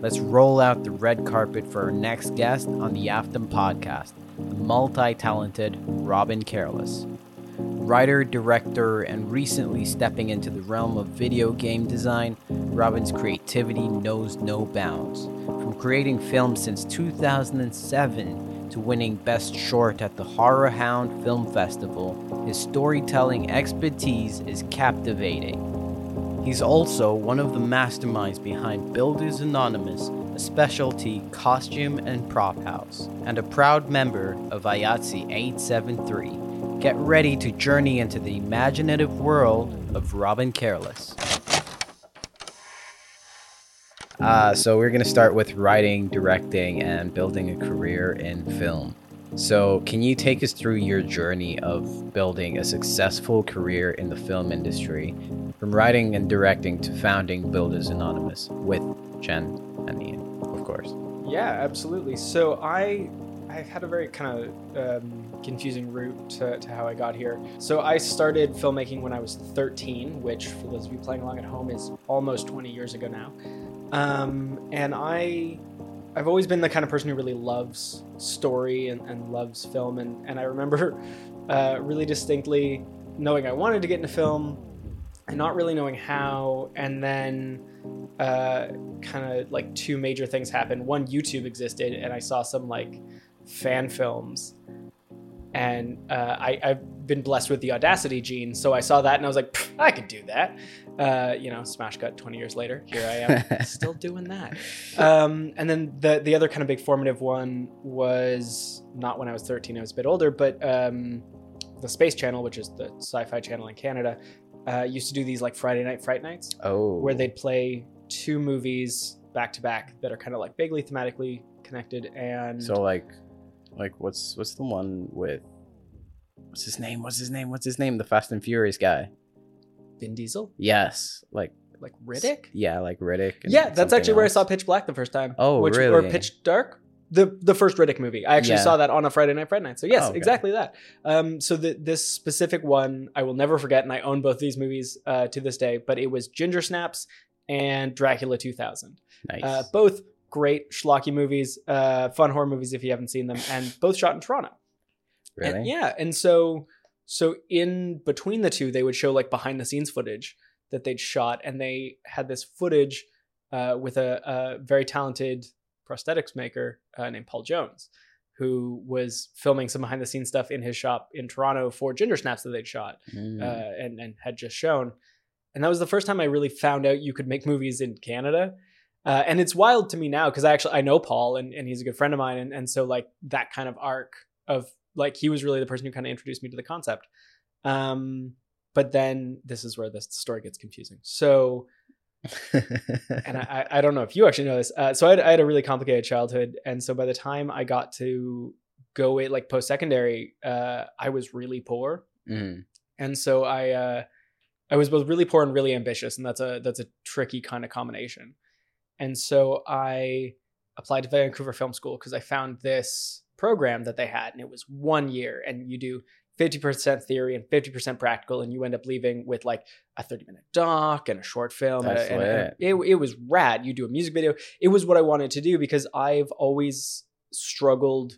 let's roll out the red carpet for our next guest on the Afton podcast, the multi talented Robin Careless. Writer, director, and recently stepping into the realm of video game design, Robin's creativity knows no bounds. From creating films since 2007 to winning Best Short at the Horrorhound Film Festival, his storytelling expertise is captivating. He's also one of the masterminds behind Builders Anonymous, a specialty costume and prop house, and a proud member of IATSE 873. Get ready to journey into the imaginative world of Robin Careless. Uh, so we're going to start with writing, directing, and building a career in film. So, can you take us through your journey of building a successful career in the film industry, from writing and directing to founding Builders Anonymous with Jen and Ian, of course? Yeah, absolutely. So I I had a very kind of um, confusing route to, to, how I got here. So I started filmmaking when I was 13, which for those of you playing along at home is almost 20 years ago now. Um, and I I've always been the kind of person who really loves story and, and loves film. And, and I remember uh, really distinctly knowing I wanted to get into film and not really knowing how. And then uh, kind of like two major things happened. One, YouTube existed, and I saw some like fan films. And uh, I, I've been blessed with the Audacity gene. So I saw that and I was like, I could do that uh, you know, smash cut 20 years later, here I am still doing that. Um, and then the the other kind of big formative one was not when I was 13, I was a bit older, but um, the Space Channel, which is the sci-fi channel in Canada, uh, used to do these like Friday night fright nights. Oh. Where they'd play two movies back to back that are kind of like vaguely thematically connected and So like like what's what's the one with what's his name? What's his name? What's his name? The Fast and Furious guy. Vin Diesel? Yes, like like Riddick. Yeah, like Riddick. Yeah, that's actually else. where I saw Pitch Black the first time. Oh, which, really? Or Pitch Dark. The the first Riddick movie. I actually yeah. saw that on a Friday night, Friday night. So yes, oh, okay. exactly that. Um, so the, this specific one I will never forget, and I own both these movies uh, to this day. But it was Ginger Snaps and Dracula 2000. Nice. Uh, both great schlocky movies, uh, fun horror movies if you haven't seen them, and both shot in Toronto. Really? And, yeah, and so so in between the two, they would show like behind the scenes footage that they'd shot, and they had this footage uh, with a, a, very talented prosthetics maker uh, named Paul Jones, who was filming some behind the scenes stuff in his shop in Toronto for Ginger Snaps that they'd shot mm. uh, and and had just shown. And that was the first time I really found out you could make movies in Canada. Uh, and it's wild to me now because I actually I know Paul and, and he's a good friend of mine and, and so like that kind of arc of like he was really the person who kind of introduced me to the concept. Um, but then this is where the story gets confusing. So, and I, I don't know if you actually know this. Uh, so I had, I had a really complicated childhood, and so by the time I got to go it like post secondary, uh, I was really poor, mm. and so I uh, I was both really poor and really ambitious, and that's a that's a tricky kind of combination. And so I applied to Vancouver Film School because I found this program that they had, and it was one year, and you do 50% theory and 50% practical, and you end up leaving with like a 30 minute doc and a short film. and, and, and it, it was rad. You do a music video. It was what I wanted to do because I've always struggled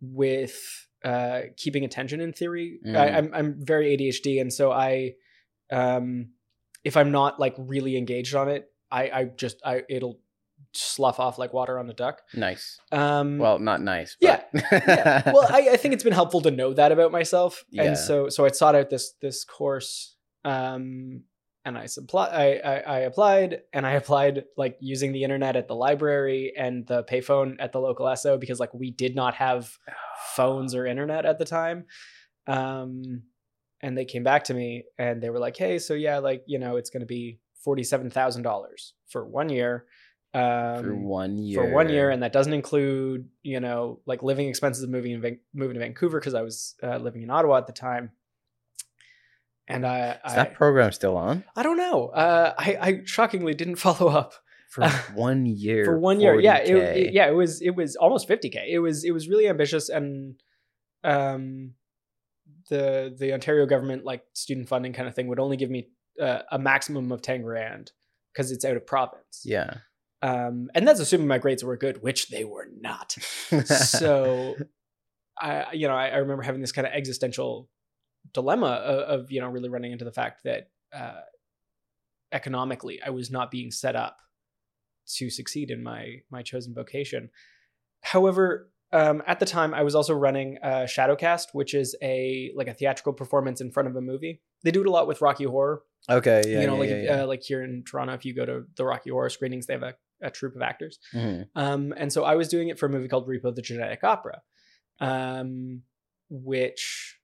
with uh, keeping attention in theory. Mm. I, am I'm, I'm very ADHD, and so I, um, if I'm not like really engaged on it, I I just I it'll slough off like water on a duck. Nice. Um, well, not nice. Yeah, yeah. Well, I, I, think it's been helpful to know that about myself, yeah. and so so I sought out this this course, um, and I, supply, I, I, I applied, and I applied like using the internet at the library and the payphone at the local SO because like we did not have phones or internet at the time. Um, and they came back to me and they were like, "Hey, so yeah, like you know, it's going to be forty seven thousand dollars for one year." Um, for one year. For one year, and that doesn't include you know like living expenses of moving in Van- moving to Vancouver because I was uh, living in Ottawa at the time. And I is I, that program still on? I don't know. Uh, I, I shockingly didn't follow up for one year. for one year, yeah, it, it, yeah, it was it was almost fifty k. It was it was really ambitious, and um, the the Ontario government like student funding kind of thing would only give me uh, a maximum of ten grand because it's out of province. Yeah. Um, and that's assuming my grades were good, which they were not. so I, you know, I, I remember having this kind of existential dilemma of, of, you know, really running into the fact that uh, economically I was not being set up to succeed in my my chosen vocation. However, um, at the time, I was also running uh, Shadowcast, which is a like a theatrical performance in front of a movie. They do it a lot with Rocky Horror. Okay, yeah, you know, yeah, like yeah, yeah. Uh, like here in Toronto, if you go to the Rocky Horror screenings, they have a, a troupe of actors. Mhm. Um, and so I was doing it for a movie called Repo the Genetic Opera, um, which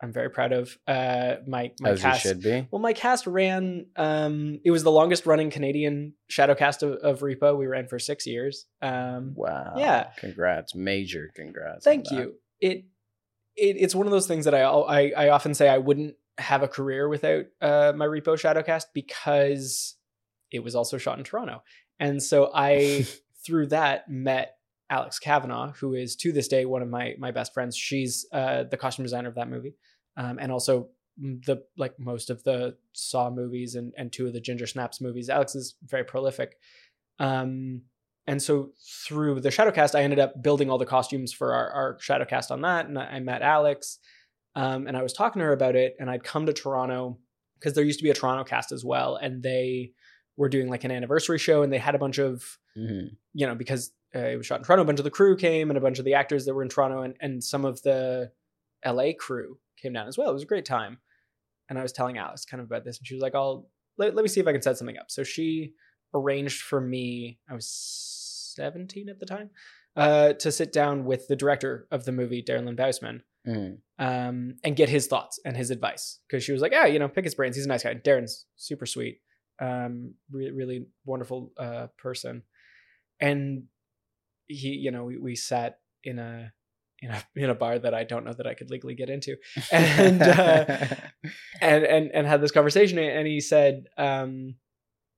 I'm very proud of. Uh, my my as cast you should be. well, my cast ran. Um, it was the longest running Canadian shadow cast of, of Repo. We ran for six years. Um, Wow. Yeah. Congrats, major congrats. thank you. It, it it's one of those things that I, I I often say I wouldn't have a career without uh, my Repo shadow cast because it was also shot in Toronto, and so I through that met Alex Kavanagh, who is to this day one of my my best friends. She's uh, the costume designer of that movie, um, and also the like most of the Saw movies and and two of the Ginger Snaps movies. Alex is very prolific. Um, and so through the Shadowcast, I ended up building all the costumes for our, our Shadowcast on that. And I I met Alex, um, and I was talking to her about it. And I'd come to Toronto because there used to be a Toronto cast as well, and they were doing like an anniversary show, and they had a bunch of Mhm. you know because uh, it was shot in Toronto, a bunch of the crew came, and a bunch of the actors that were in Toronto, and and some of the L.A. crew came down as well. It was a great time. And I was telling Alex kind of about this, and she was like, "I'll let, let me see if I can set something up." So she arranged for me. I was 17 at the time uh, to sit down with the director of the movie, Darren Lynn Bousman, Mhm. um, and get his thoughts and his advice. Because she was like, "Yeah, you know, pick his brains. He's a nice guy. Darren's super sweet, um, re- really wonderful uh, person." And he, you know, we, we sat in a in a in a bar that I don't know that I could legally get into, and uh, and and and had this conversation and he said um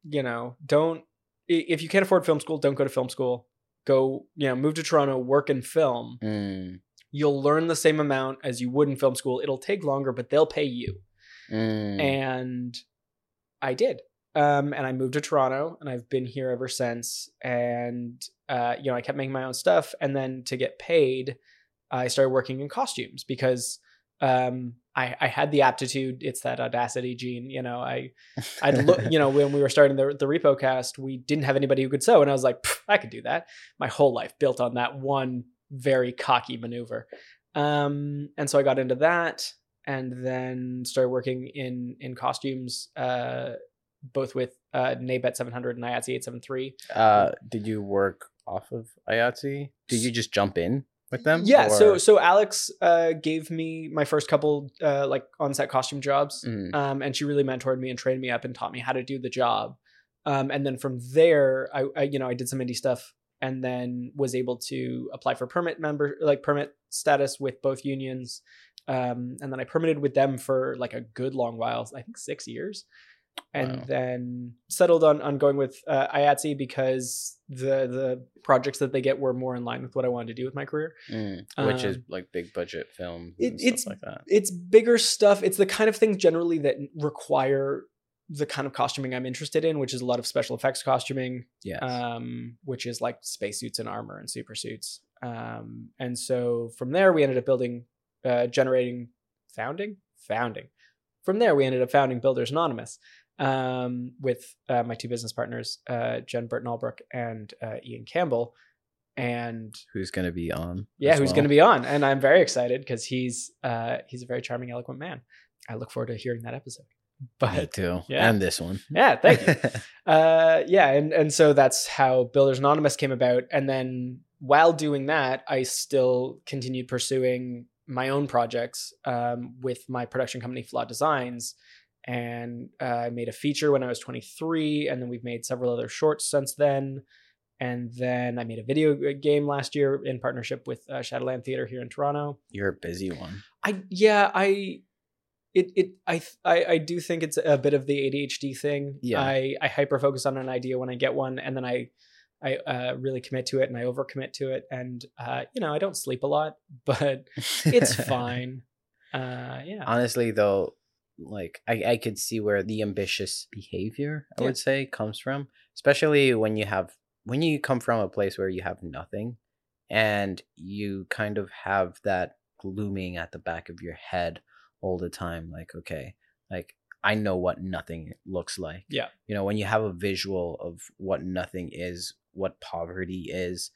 you know don't if you can't afford film school don't go to film school. Go you know move to toronto work in film. Mm, you'll learn the same amount as you would in film school. It'll take longer but they'll pay you. Mm. and i did um and i moved to toronto and i've been here ever since. And uh you know i kept making my own stuff. And then to get paid i started working in costumes because um i i had the aptitude. It's that audacity gene you know. I i'd look you know when we were starting the, the repo cast we didn't have anybody who could sew. And i was like i could do that. My whole life built on that one very cocky maneuver. Um and so i got into that and then started working in in costumes uh both with uh nabet 700 and IATSE 873 uh, did you work off of IATSE? Did you just jump in with them? yeah so or- so alex uh gave me my first couple uh like on-set costume jobs Mhm. um, and she really mentored me and trained me up and taught me how to do the job. Um, and then from there, I, I, you know, I did some indie stuff and then was able to apply for permit member, like permit status with both unions. Um, and then I permitted with them for like a good long while, I think six years. And Wow. then settled on, on going with uh, IATSE because the the projects that they get were more in line with what I wanted to do with my career. Mm, which is Um, like big budget film. it- it's- like that. it's bigger stuff. It's the kind of things generally that require the kind of costuming I'm interested in, which is a lot of special effects costuming, Yes. um, which is like spacesuits and armor and super suits. Um, and so from there, we ended up building, uh, generating, founding, founding. From there, we ended up founding Builders Anonymous um, with uh, my two business partners, uh, Jen Burton Albrook and uh, Ian Campbell. And Who's gonna be on? yeah, who's well? going to be on? And I'm very excited because he's uh, he's a very charming, eloquent man. I look forward to hearing that episode. Me But too. yeah. And this one. yeah, thank you. uh, yeah, and and so that's how Builders Anonymous came about. And then while doing that, I still continued pursuing my own projects um, with my production company, Flaw Designs. And uh, I made a feature when I was 23, and then we've made several other shorts since then. And then I made a video game last year in partnership with uh, Shadowland Theater here in Toronto. You're a busy one. I yeah I it it I I I do think it's a bit of the ADHD thing. Yeah. I I hyper focus on an idea when I get one, and then I I uh, really commit to it, and I overcommit to it, and uh, you know I don't sleep a lot, but it's fine. Uh, yeah. Honestly, though, like I, I could see where the ambitious behavior I Yeah. would say comes from, especially when you have when you come from a place where you have nothing and you kind of have that glooming at the back of your head all the time like okay like i know what nothing looks like Yeah. you know when you have a visual of what nothing is what poverty is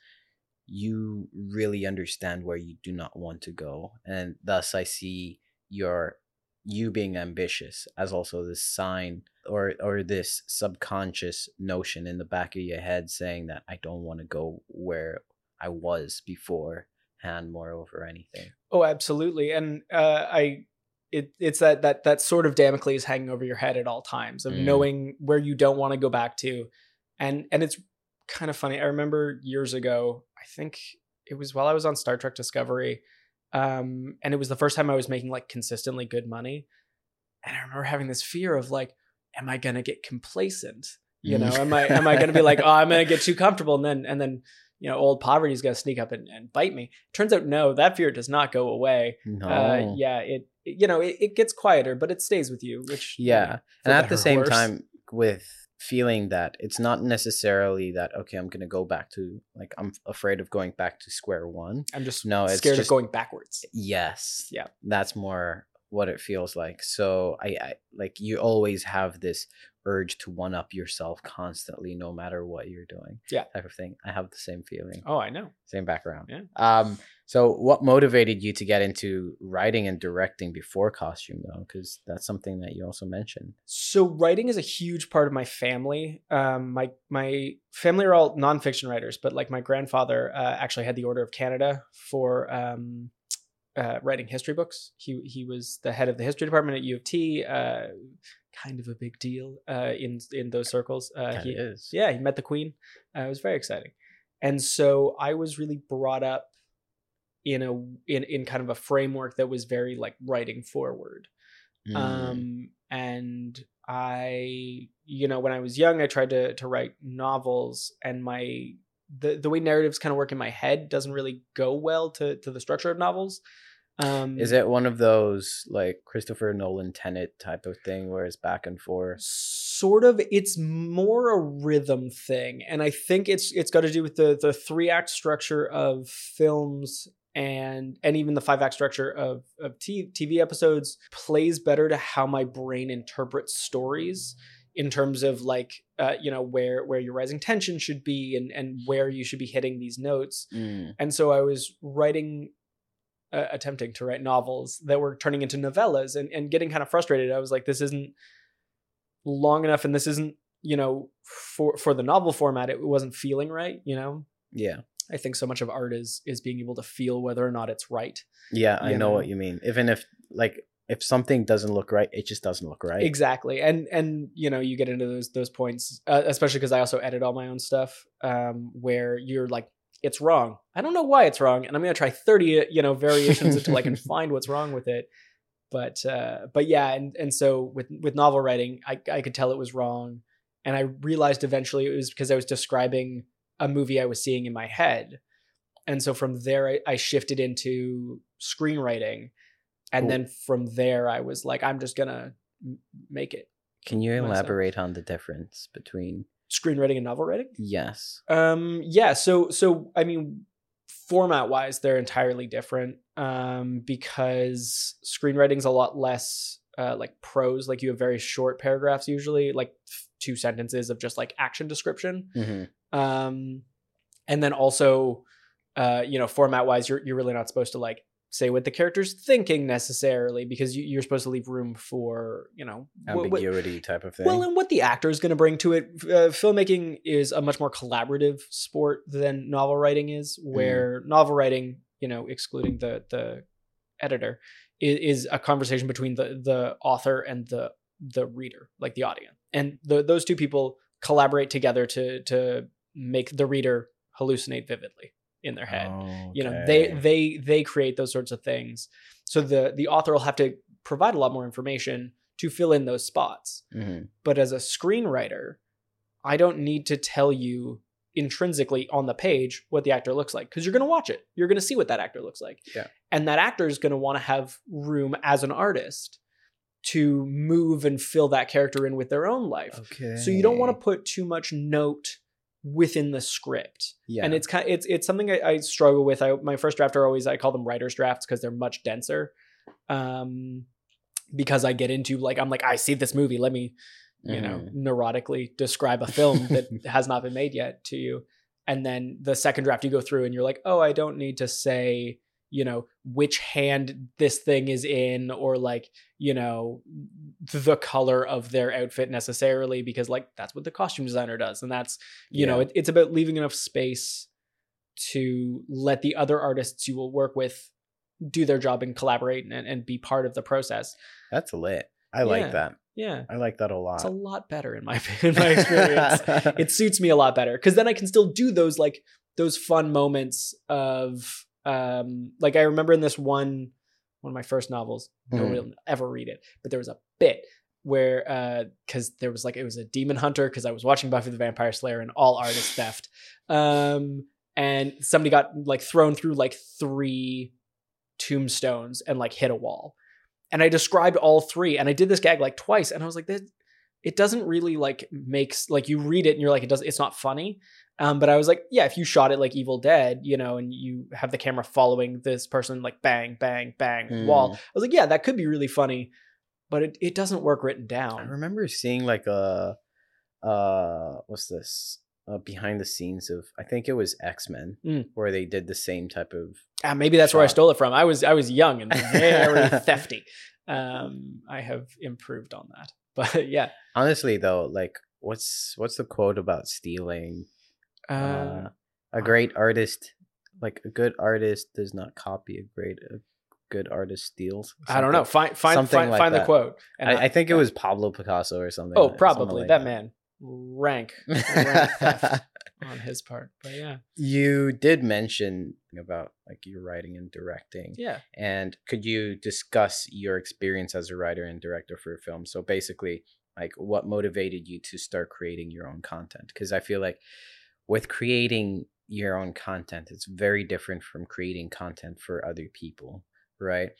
you really understand where you do not want to go and thus i see your you being ambitious as also this sign or or this subconscious notion in the back of your head saying that i don't want to go where i was before hand moreover anything Oh, absolutely. And uh, I, it, it's that that that sort of Damocles hanging over your head at all times of Mm. knowing where you don't want to go back to, and and it's kind of funny. I remember years ago. I think it was while I was on Star Trek Discovery, um, and it was the first time I was making like consistently good money, and I remember having this fear of like, am I gonna get complacent? You know, am I am I gonna be like, oh, I'm gonna get too comfortable, and then and then you know, old poverty is gonna sneak up and, and bite me. Turns out, no, that fear does not go away. no Uh, yeah, it you know it, it gets quieter, but it stays with you. Which you Yeah. know, and at the same worse. time with feeling that it's not necessarily that okay i'm gonna go back to like i'm afraid of going back to square one I'm just No, it's scared just- of going backwards. yes Yeah. that's more what it feels like so I, I like you always have this urge to one up yourself constantly no matter what you're doing Yeah. type of thing i have the same feeling Oh, I know. same background Yeah. um so what motivated you to get into writing and directing before costume though because that's something that you also mentioned So writing is a huge part of my family. Um, my my family are all nonfiction writers, but like my grandfather uh, actually had the Order of Canada for um, uh, writing history books. He he was the head of the history department at U of T. Uh, kind of a big deal uh, in in those circles. Uh, he, is. yeah, he met the queen. Uh, it was very exciting, and so I was really brought up in a in in kind of a framework that was very like writing forward. Mm. Um, and I, you know, when I was young, I tried to to write novels, and my the the way narratives kind of work in my head doesn't really go well to to the structure of novels. Um, Is it one of those like Christopher Nolan Tenet type of thing where it's back and forth? sort of it's more a rhythm thing and i think it's it's got to do with the the three act structure of films and and even the five act structure of of T- tv episodes plays better to how my brain interprets stories in terms of like uh, you know where where your rising tension should be and and where you should be hitting these notes Mm. and so I was writing, uh, attempting to write novels that were turning into novellas and, and getting kind of frustrated. I was like, this isn't long enough and this isn't, you know, for, for the novel format, it wasn't feeling right. You know, Yeah. I think so much of art is, is being able to feel whether or not it's right. Yeah, I know, know? what you mean. Even if like if something doesn't look right, it just doesn't look right. Exactly. And, and, you know, you get into those, those points, uh, especially cause I also edit all my own stuff, um, where you're like, it's wrong. I don't know why it's wrong. And I'm going to try 30, you know, variations until I can find what's wrong with it. But, uh, but yeah. And, and so with, with novel writing, I, I could tell it was wrong. And I realized eventually it was because I was describing a movie I was seeing in my head. And so from there, I, I shifted into screenwriting. And Cool. then from there, I was like, I'm just going to make it. Can you Myself. elaborate on the difference between Screenwriting and novel writing? yes? Um, yeah. So, so I mean, format wise, they're entirely different. Um, because screenwriting's a lot less uh, like prose. Like you have very short paragraphs usually, like two sentences of just like action description. Mm-hmm. Um, and then also, uh, you know, format wise, you're you're really not supposed to like say what the character's thinking necessarily because you, you're supposed to leave room for you know Ambiguity type of thing. well, and what the actor is going to bring to it. Uh, filmmaking is a much more collaborative sport than novel writing is, where novel writing, you know, excluding the the editor, is, is a conversation between the the author and the the reader, like the audience, and the, those two people collaborate together to to make the reader hallucinate vividly in their head. You know they they they create those sorts of things. So the the author will have to provide a lot more information to fill in those spots. Mhm. but as a screenwriter i don't need to tell you intrinsically on the page what the actor looks like because you're going to watch it. You're going to see what that actor looks like. Yeah. and that actor is going to want to have room as an artist to move and fill that character in with their own life. Okay. so you don't want to put too much note within the script Yeah. and it's kind it's it's something I, I struggle with. I my first draft are always I call them writers drafts because they're much denser. Um, because I get into like I'm like I see this movie. Let me you know Mhm. neurotically describe a film that has not been made yet to you, and then the second draft you go through and you're like oh I don't need to say you know which hand this thing is in or like you know the color of their outfit necessarily because like that's what the costume designer does and that's you know it, it's about leaving enough space to let the other artists you will work with do their job and collaborate and, and be part of the process That's lit. I Yeah. like that. yeah I like that a lot. it's a lot better in my in my experience it suits me a lot better because then i can still do those like those fun moments of um like i remember in this one one of my first novels no Mhm. one will ever read it but there was a bit where uh because there was like it was a demon hunter because i was watching buffy the vampire slayer and all artist theft. Um and somebody got like thrown through like three tombstones and like hit a wall. And i described all three and i did this gag like twice and i was like that it doesn't really like makes like you read it and you're like it does it's not funny um but i was like yeah if you shot it like evil dead you know and you have the camera following this person like bang bang bang wall Mm. I was like, yeah, that could be really funny, but it, it doesn't work written down. I remember seeing like a uh what's this? Uh, behind the scenes of I think it was X Men Mm. where they did the same type of Ah, maybe that's where I stole it from. I was I was young and very thefty. Um, I have improved on that, but yeah. honestly though like what's what's the quote about stealing Uh, uh, a great artist like a good artist does not copy a great a good artist steals I don't know. Find find find, like find the quote. And I, I think it was Pablo Picasso or something Oh, like- something probably like that man rank rank theft on his part. But yeah, you did mention about like your writing and directing yeah. and could you discuss your experience as a writer and director for a film so basically like what motivated you to start creating your own content because i feel like with creating your own content it's very different from creating content for other people right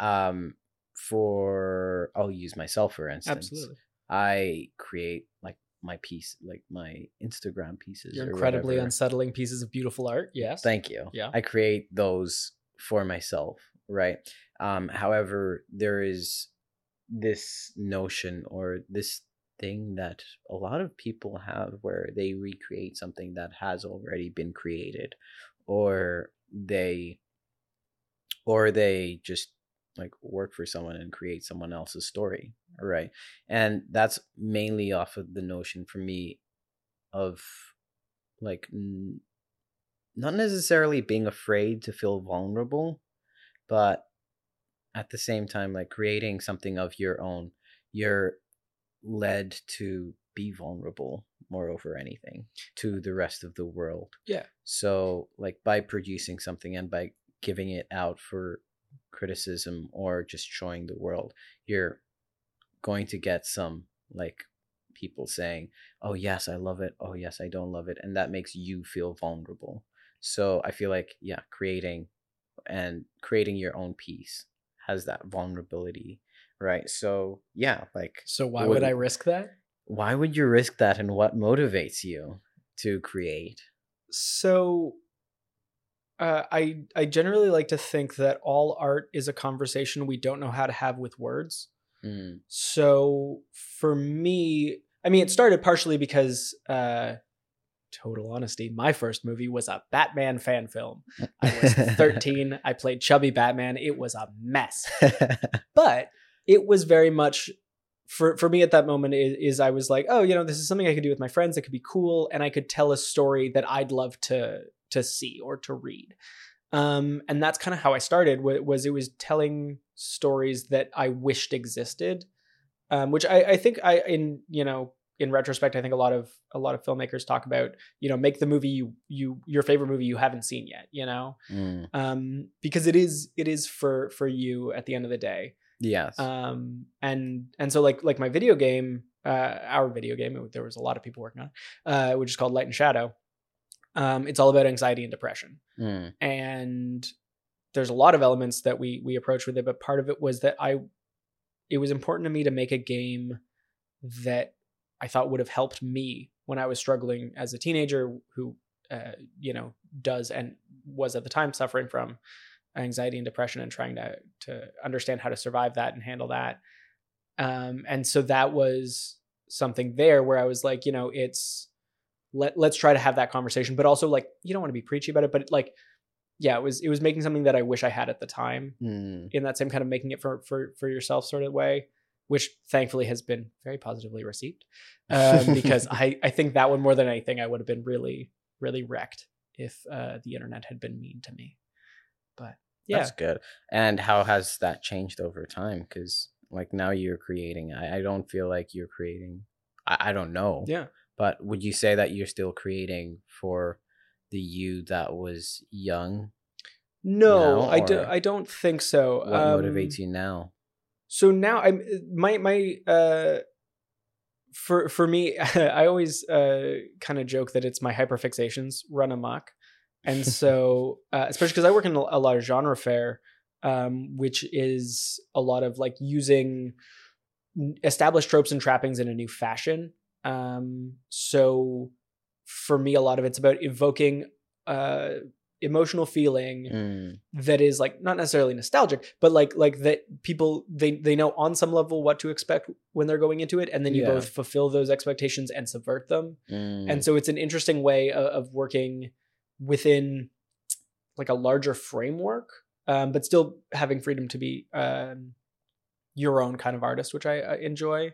um for i'll use myself for instance Absolutely. i create like my piece like my instagram pieces You're incredibly whatever. unsettling pieces of beautiful art. Yes. Thank you. Yeah. I create those for myself, right? Um, however, there is this notion or this thing that a lot of people have where they recreate something that has already been created or they or they just like work for someone and create someone else's story right? And that's mainly off of the notion for me of like n- not necessarily being afraid to feel vulnerable but at the same time like creating something of your own. You're led to be vulnerable more over anything to the rest of the world. Yeah. so like by producing something and by giving it out for criticism or just showing the world you're going to get some like people saying oh yes i love it. Oh yes i don't love it. And that makes you feel vulnerable. So i feel like yeah creating and creating your own piece has that vulnerability right so yeah like So why Would- would I risk that? why would you risk that and what motivates you to create so uh, I I generally like to think that all art is a conversation we don't know how to have with words. Mm, So for me, I mean, it started partially because, uh, total honesty, my first movie was a Batman fan film. I was 13. I played chubby Batman. It was a mess, but it was very much for for me at that moment is, is I was like, oh, you know, this is something I could do with my friends. It could be cool, and I could tell a story that I'd love to to see or to read. Um, and that's kind of how I started. wa- Was it was telling stories that I wished existed, um, which I, I think I in you know in retrospect I think a lot of a lot of filmmakers talk about you know make the movie you you your favorite movie you haven't seen yet you know Mm, um, because it is it is for for you at the end of the day yes. Um and and so like like my video game uh our video game there was a lot of people working on it, uh which is called light and shadow um it's all about anxiety and depression. Mm, and there's a lot of elements that we we approach with it but part of it was that i it was important to me to make a game that i thought would have helped me when I was struggling as a teenager who, uh, you know, does and was at the time suffering from anxiety and depression and trying to to understand how to survive that and handle that. Um, and so that was something there where I was like, you know, it's let let's try to have that conversation, but also like you don't want to be preachy about it, but like yeah, it was it was making something that I wish I had at the time Mm. in that same kind of making it for for for yourself sort of way, which thankfully has been very positively received. Um, because I I think that one more than anything I would have been really really wrecked if uh, the internet had been mean to me. But yeah, That's good. And how has that changed over time? Because like now you're creating. I, I don't feel like you're creating. I, I don't know. yeah. But would you say that you're still creating for the you that was young? No, now, I do. I don't think so. What Um, motivates you now? So now I'm my my uh for for me I always uh kind of joke that it's my hyperfixations run amok. And so uh, especially cuz I work in a a lot of genre fare um which is a lot of like using established tropes and trappings in a new fashion. Um so for me a lot of it's about evoking uh emotional feeling Mm, that is like not necessarily nostalgic but like like that people they they know on some level what to expect when they're going into it and then you Yeah. both fulfill those expectations and subvert them mm, and so it's an interesting way of, of working within like a larger framework um, but still having freedom to be um, your own kind of artist which I, I enjoy.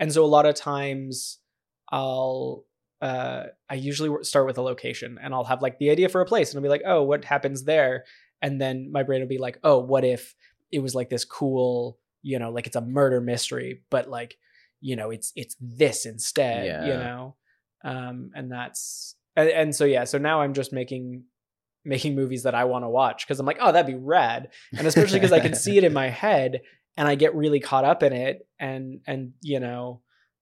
And so a lot of times i'll uh, i usually start with a location and i'll have like the idea for a place and i'll be like oh what happens there? And then my brain will be like oh what if it was like this cool you know like it's a murder mystery but like you know it's it's this instead you know? Um and that's and, and so yeah so now i'm just making making movies that i want to watch because i'm like oh that'd be rad and especially because i can see it in my head and i get really caught up in it and and you know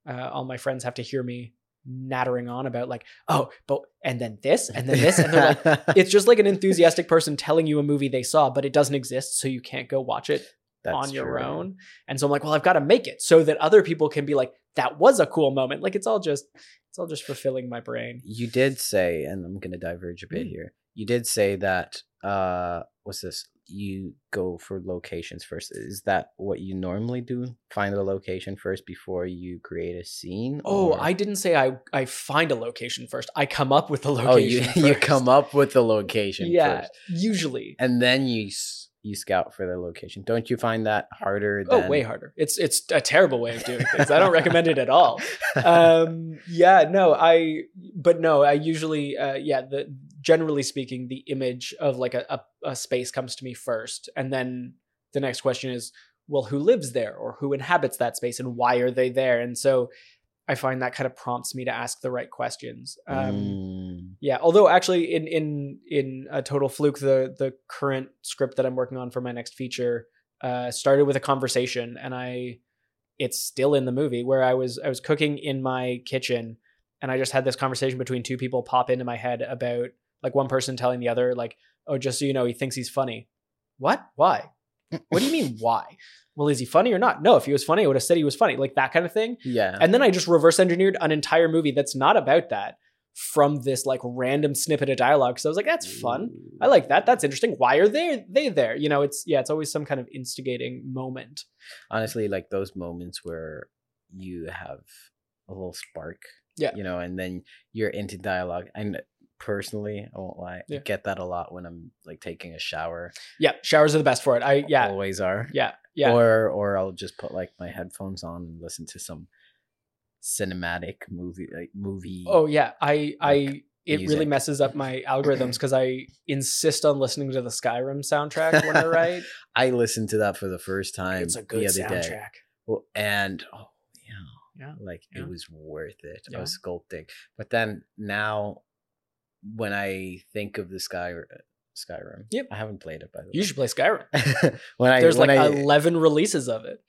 uh, all my friends have to hear me nattering on about like oh but and then this and then this and they're like it's just like an enthusiastic person telling you a movie they saw but it doesn't exist so you can't go watch it That's on your true. own. And so I'm like, well, I've got to make it so that other people can be like, that was a cool moment. Like it's all just it's all just fulfilling my brain. You did say, and I'm gonna diverge a bit Mm. here. You did say that uh what's this? You go for locations first. Is that what you normally do? Find a location first before you create a scene? Oh, or- I didn't say I I find a location first. I come up with the location. Oh, you you come up with the location Yeah, first. usually. And then you s- you scout for the location. Don't you find that harder Oh, way harder. It's it's a terrible way of doing things. I don't recommend it at all. um yeah no i but no i usually uh yeah the generally speaking the image of like a, a, a space comes to me first and then the next question is well who lives there or who inhabits that space and why are they there and so i find that kind of prompts me to ask the right questions um Mm, yeah although actually in in in a total fluke the the current script that i'm working on for my next feature uh started with a conversation and i it's still in the movie where i was i was cooking in my kitchen and i just had this conversation between two people pop into my head about like one person telling the other like oh just so you know he thinks he's funny. What? Why? What do you mean why well is he funny or not no if he was funny i would have said he was funny like that kind of thing yeah. and then I just reverse engineered an entire movie that's not about that from this like random snippet of dialogue. So I was like, that's fun. I like that. That's interesting. Why are they they there? You know, it's yeah, it's always some kind of instigating moment. honestly like those moments where you have a little spark Yeah. you know and then you're into dialogue and personally i won't lie Yeah. i get that a lot when i'm like taking a shower Yeah, showers are the best for it. I yeah, always are yeah, yeah. or or i'll just put like my headphones on and listen to some cinematic movie like movie oh yeah, I I it really messes up my algorithms because I insist on listening to the Skyrim soundtrack when I write. i listened to that for the first time it's a good the other day soundtrack. well, and oh yeah Yeah, like yeah. it was worth it Yeah. i was sculpting but then now when i think of the sky skyrim Yep. i haven't played it by the way. You should play Skyrim. when i There's when like I, 11 releases of it.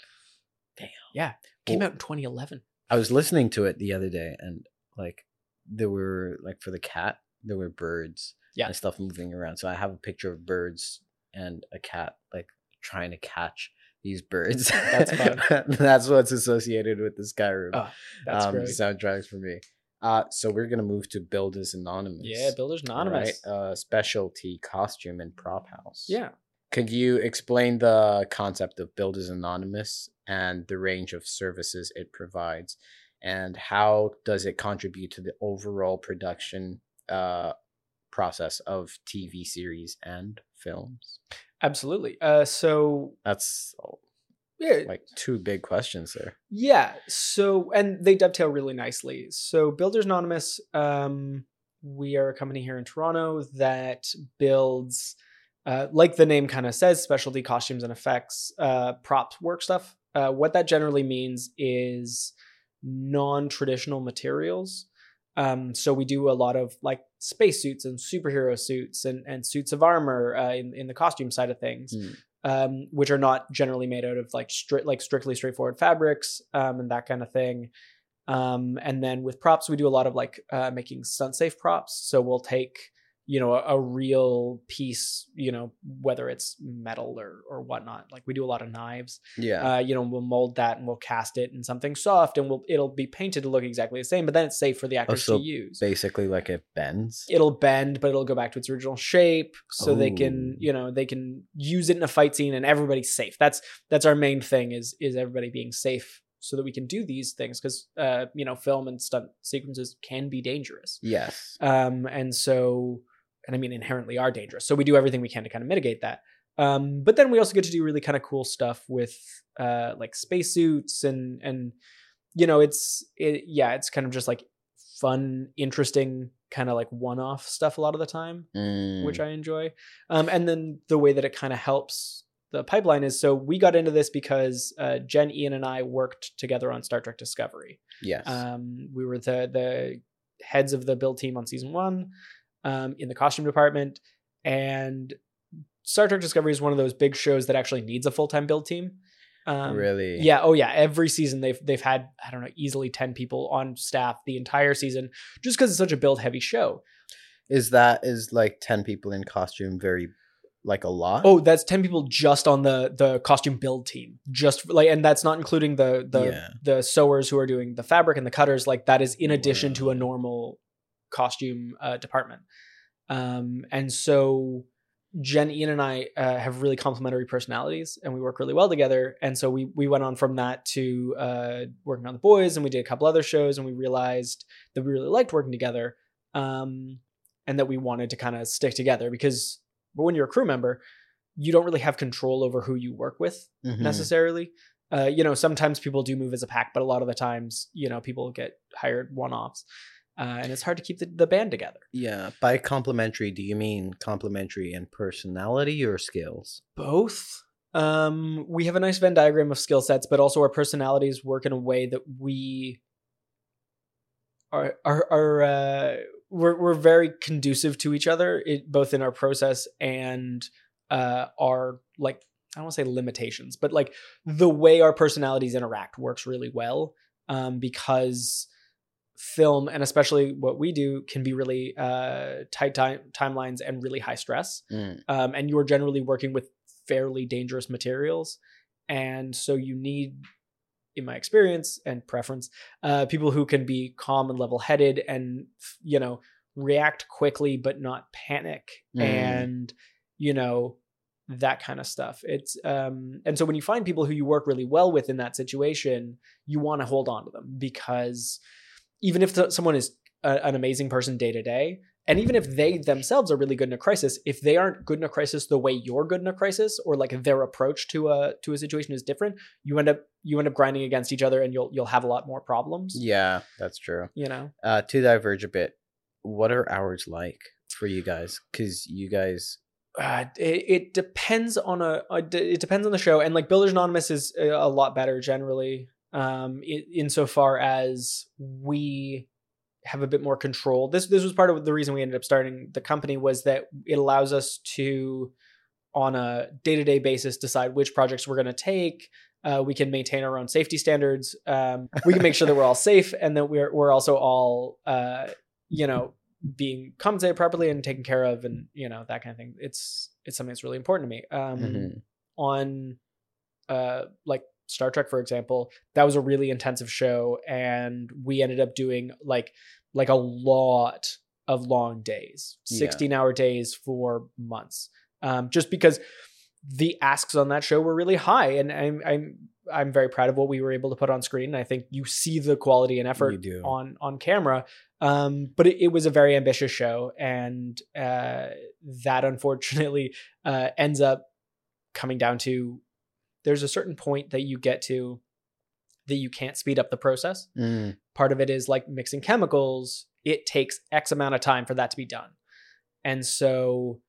Damn. Yeah, came Well- out in 2011. I was listening to it the other day and like there were like for the cat there were birds Yeah. and stuff moving around so i have a picture of birds and a cat like trying to catch these birds That's fun. that's what's associated with the skyrim Oh, That's um, great. soundtracks for me Uh, so we're gonna move to Builders Anonymous. Yeah, Builders Anonymous. Right? Uh, specialty costume and prop house. Yeah. Could you explain the concept of Builders Anonymous and the range of services it provides, and how does it contribute to the overall production uh, process of TV series and films? Absolutely. Uh, so That's yeah, like two big questions there. Yeah. So, and they dovetail really nicely. So, Builders Anonymous, um, we are a company here in Toronto that builds, uh, like the name kind of says, specialty costumes and effects, uh, prop work stuff. Uh, what that generally means is non traditional materials. Um, so we do a lot of like spacesuits and superhero suits and, and suits of armor uh, in, in the costume side of things Mm. Um, which are not generally made out of like stri- like strictly straightforward fabrics um, and that kind of thing. Um, and then with props, we do a lot of like uh, making stunt safe props. So we'll take you know a, a real piece, you know whether it's metal or or whatnot. Like we do a lot of knives. Yeah. Uh, you know we'll mold that and we'll cast it in something soft and we'll it'll be painted to look exactly the same, but then it's safe for the actors so to use Basically, like it bends. it'll bend but it'll go back to its original shape so they can Oh. you know they can use it in a fight scene and everybody's safe that's that's our main thing is is everybody being safe so that we can do these things because uh you know film and stunt sequences can be dangerous Yes. um and so and i mean inherently are dangerous. So we do everything we can to kind of mitigate that. Um but then we also get to do really kind of cool stuff with uh like spacesuits and and you know it's it yeah it's kind of just like fun interesting kind of like one-off stuff a lot of the time which Mm, i enjoy. Um and then the way that it kind of helps the pipeline is so we got into this because uh, jen ian and i worked together on star trek discovery. Yes. um, we were the the heads of the build team on season one um, in the costume department, and Star Trek Discovery is one of those big shows that actually needs a full time build team. Um, really? Yeah. Oh, yeah. Every season they've they've had I don't know easily ten people on staff the entire season just because it's such a build heavy show. Is that is like ten people in costume very like a lot? Oh, that's ten people just on the the costume build team. Just like, and that's not including the the Yeah. the sewers who are doing the fabric and the cutters. Like that is in addition to a normal costume uh, department. Um, and so Jen, Ian, and I uh, have really complementary personalities, and we work really well together. And so we we went on from that to uh, working on the boys, and we did a couple other shows, and we realized that we really liked working together, um, and that we wanted to kind of stick together because, when you're a crew member, you don't really have control over who you work with Mhm. necessarily. Uh, you know, sometimes people do move as a pack, but a lot of the times, you know, people get hired one offs. Uh, and it's hard to keep the, the band together. Yeah. By complementary, do you mean complementary in personality or skills? Both. Um, we have a nice Venn diagram of skill sets, but also our personalities work in a way that we are are, are uh, we're we're very conducive to each other, it, both in our process and uh, our like I don't want to say limitations, but like the way our personalities interact works really well um, because film and especially what we do can be really uh, tight time timelines and really high stress Mm. um, and you're generally working with fairly dangerous materials and so you need in my experience and preference uh, people who can be calm and level headed and you know react quickly but not panic Mm. and you know that kind of stuff it's um and so when you find people who you work really well with in that situation you want to hold on to them because even if someone is a, an amazing person day to day and even if they themselves are really good in a crisis if they aren't good in a crisis the way you're good in a crisis or like their approach to a to a situation is different you end up you end up grinding against each other and you'll you'll have a lot more problems Yeah, that's true. you know Uh, to diverge a bit, what are hours like for you guys? Because you guys, uh, it, it depends on a, it depends on the show and like builders anonymous is a lot better generally um in, insofar as we have a bit more control. This this was part of the reason we ended up starting the company was that it allows us to on a day-to-day basis decide which projects we're going to take. Uh, we can maintain our own safety standards. Um, we can make sure that we're all safe and that we're, we're also all uh, you know being compensated properly and taken care of and you know that kind of thing. It's it's something that's really important to me. Um Mhm. on uh like star trek for example that was a really intensive show and we ended up doing like like a lot of long days, Yeah. 16 hour days for months. Um, just because the asks on that show were really high. And I'm, I'm, I'm very proud of what we were able to put on screen. And I think you see the quality and effort on, on camera. Um, but it, it was a very ambitious show. And uh, that unfortunately uh, ends up coming down to there's a certain point that you get to that you can't speed up the process. Mm, part of it is like mixing chemicals it takes x amount of time for that to be done. And so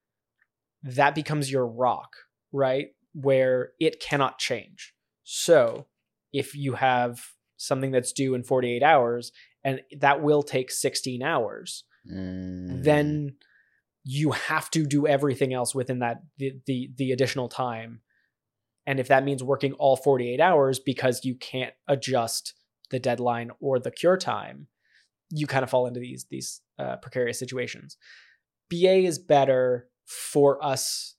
that becomes your rock right where it cannot change. So if you have something that's due in 48 hours and that will take 16 hours mm. then you have to do everything else within that the, the the additional time and if that means working all 48 hours because you can't adjust the deadline or the cure time you kind of fall into these these uh, precarious situations ba is better for us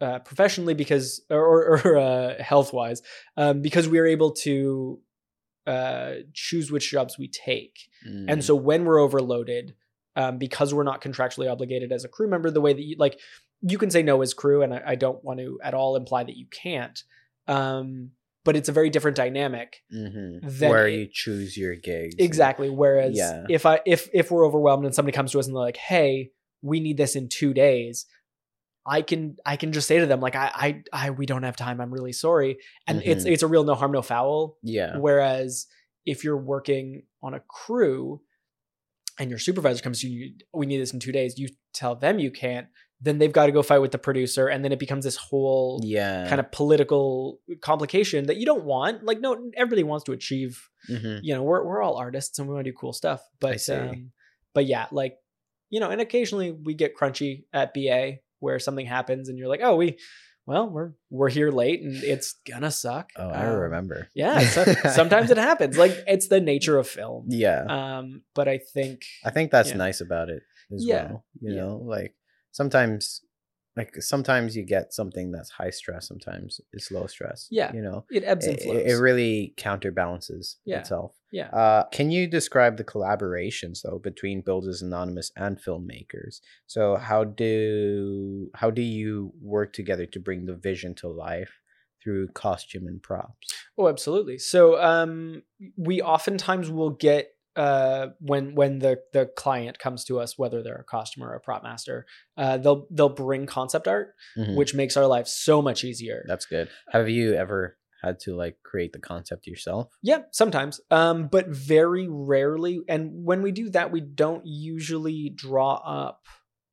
uh, professionally because or, or uh, health wise um, because we are able to uh, choose which jobs we take and Mm. so when we're overloaded, um, because we're not contractually obligated as a crew member, the way that you like, you can say no as crew, and I, I don't want to at all imply that you can't. Um, but it's a very different dynamic. Mhm. then where it- you choose your gigs. Exactly. Whereas Yeah. if I if if we're overwhelmed and somebody comes to us and they're like, "Hey, we need this in two days," I can I can just say to them like, "I I, I we don't have time. I'm really sorry," and it's Mhm. it's a real no harm no foul Yeah. Whereas if you're working on a crew and your supervisor comes to you, we need this in two days, you tell them you can't, then they've got to go fight with the producer. And then it becomes this whole Yeah. kind of political complication that you don't want. Like, no, everybody wants to achieve, Mhm. you know, we're, we're all artists and we want to do cool stuff. But, um, but yeah, like, you know, and occasionally we get crunchy at BA where something happens and you're like, oh, we, well, we're, we're here late and it's gonna suck. Oh, I Um, remember. yeah, so, sometimes it happens. Like it's the nature of film. Yeah. Um, but I think I think that's yeah. nice about it as Yeah, well. You yeah. know, like sometimes like sometimes you get something that's high stress, sometimes it's low stress. Yeah. You know. it ebbs and It, flows. it really counterbalances Yeah. itself. yeah. Uh, can you describe the collaborations though between Builders Anonymous and filmmakers? So how do how do you work together to bring the vision to life through costume and props? Oh, absolutely. So um, we oftentimes will get uh, when when the the client comes to us, whether they're a costumer or a prop master, uh, they'll they'll bring concept art, Mhm. which makes our life so much easier. That's good. Have you ever had to like create the concept yourself? Yeah, sometimes. Um, but very rarely. And when we do that, we don't usually draw up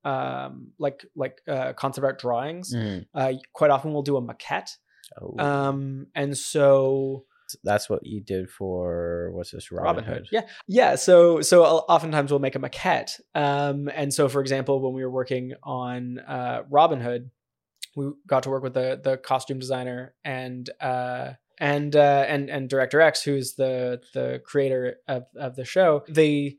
um like like uh concept art drawings. Mhm. Uh quite often we'll do a maquette. Oh, Um and so that's what you did for what's this Robin, Robin Hood? Hood. Yeah. Yeah, so so oftentimes we'll make a maquette. Um and so for example, when we were working on uh Robin Hood, we got to work with the the costume designer and uh and uh and and director X who's the the creator of of the show. They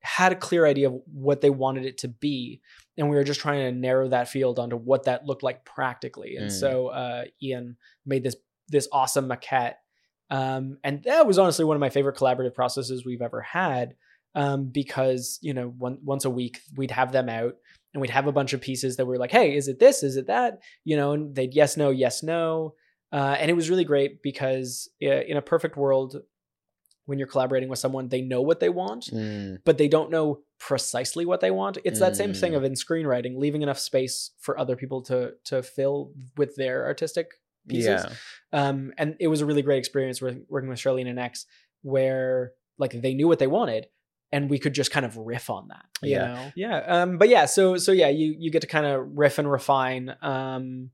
had a clear idea of what they wanted it to be and we were just trying to narrow that field onto what that looked like practically. And Mm. so uh Ian made this this awesome maquette um, and that was honestly one of my favorite collaborative processes we've ever had um, because you know one, once a week we'd have them out and we'd have a bunch of pieces that were like hey is it this is it that you know and they'd yes no yes no uh, and it was really great because uh, in a perfect world when you're collaborating with someone they know what they want Mm, but they don't know precisely what they want. It's that same thing Mm. of in screenwriting, leaving enough space for other people to to fill with their artistic pieces. yeah. Um, and it was a really great experience working, working with Charlene and X, where like they knew what they wanted, and we could just kind of riff on that. You Yeah. know? yeah. Um, but yeah, so so yeah, you you get to kind of riff and refine. Um,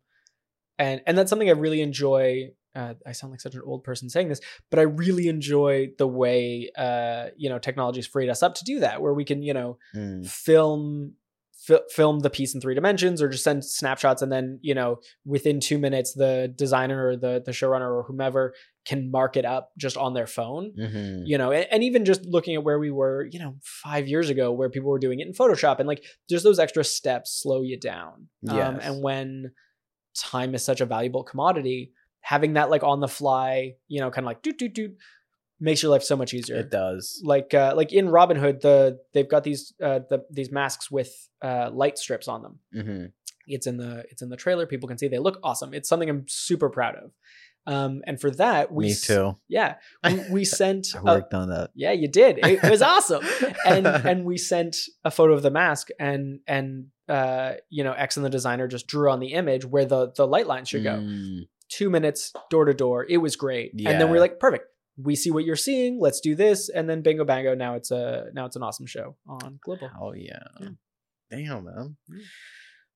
and and that's something I really enjoy. Uh, I sound like such an old person saying this, but I really enjoy the way uh, you know technology's freed us up to do that, where we can you know Mm, film fi- film the piece in three dimensions or just send snapshots and then you know within two minutes the designer or the the showrunner or whomever can mark it up just on their phone. Mhm. you know and, and even just looking at where we were you know five years ago where people were doing it in photoshop and like just those extra steps slow you down. Um, and when time is such a valuable commodity having that like on the fly you know kind of like doot doot doot makes your life so much easier It does. like uh, like in Robin Hood, the they've got these uh, the, these masks with uh, light strips on them. hmm It's in the it's in the trailer. People can see they look awesome. It's something I'm super proud of. Um, and for that, we Me too. Yeah, we, we sent. I a- worked on that. yeah, you did. It, it was awesome. and and we sent a photo of the mask, and and uh, you know, X and the designer just drew on the image where the the light line should go. Mm, Two minutes, door to door. It was great. And then we Yeah. are like, perfect. We see what you're seeing. Let's do this. And then bingo bango. Now it's a now it's an awesome show on Global. Oh yeah. Yeah. Damn man.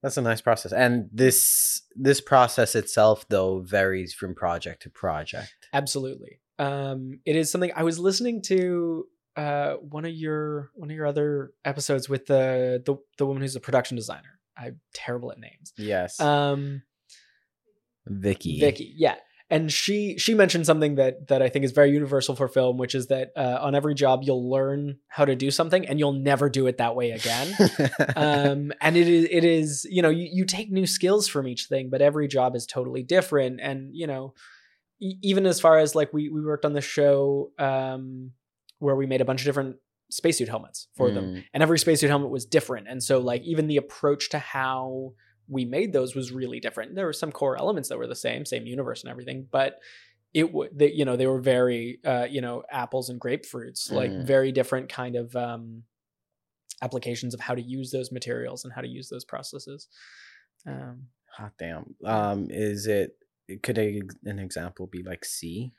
That's a nice process. And this this process itself though varies from project to project. Absolutely. Um, it is something I was listening to uh one of your one of your other episodes with the the the woman who's a production designer. I'm terrible at names. Yes. Um Vicky. Vicky, yeah. And she she mentioned something that that I think is very universal for film, which is that uh, on every job you'll learn how to do something and you'll never do it that way again. um, and it is it is you know you, you take new skills from each thing, but every job is totally different. And you know, e- even as far as like we we worked on this show um, where we made a bunch of different spacesuit helmets for them, Mm, and every spacesuit helmet was different. And so like even the approach to how we made those was really different. There were some core elements that were the same, same universe and everything, but it would you know they were very uh, you know apples and grapefruits, like Mm. very different kind of um, applications of how to use those materials and how to use those processes. Um, Hot damn. Um, is it? Could a, an example be like See?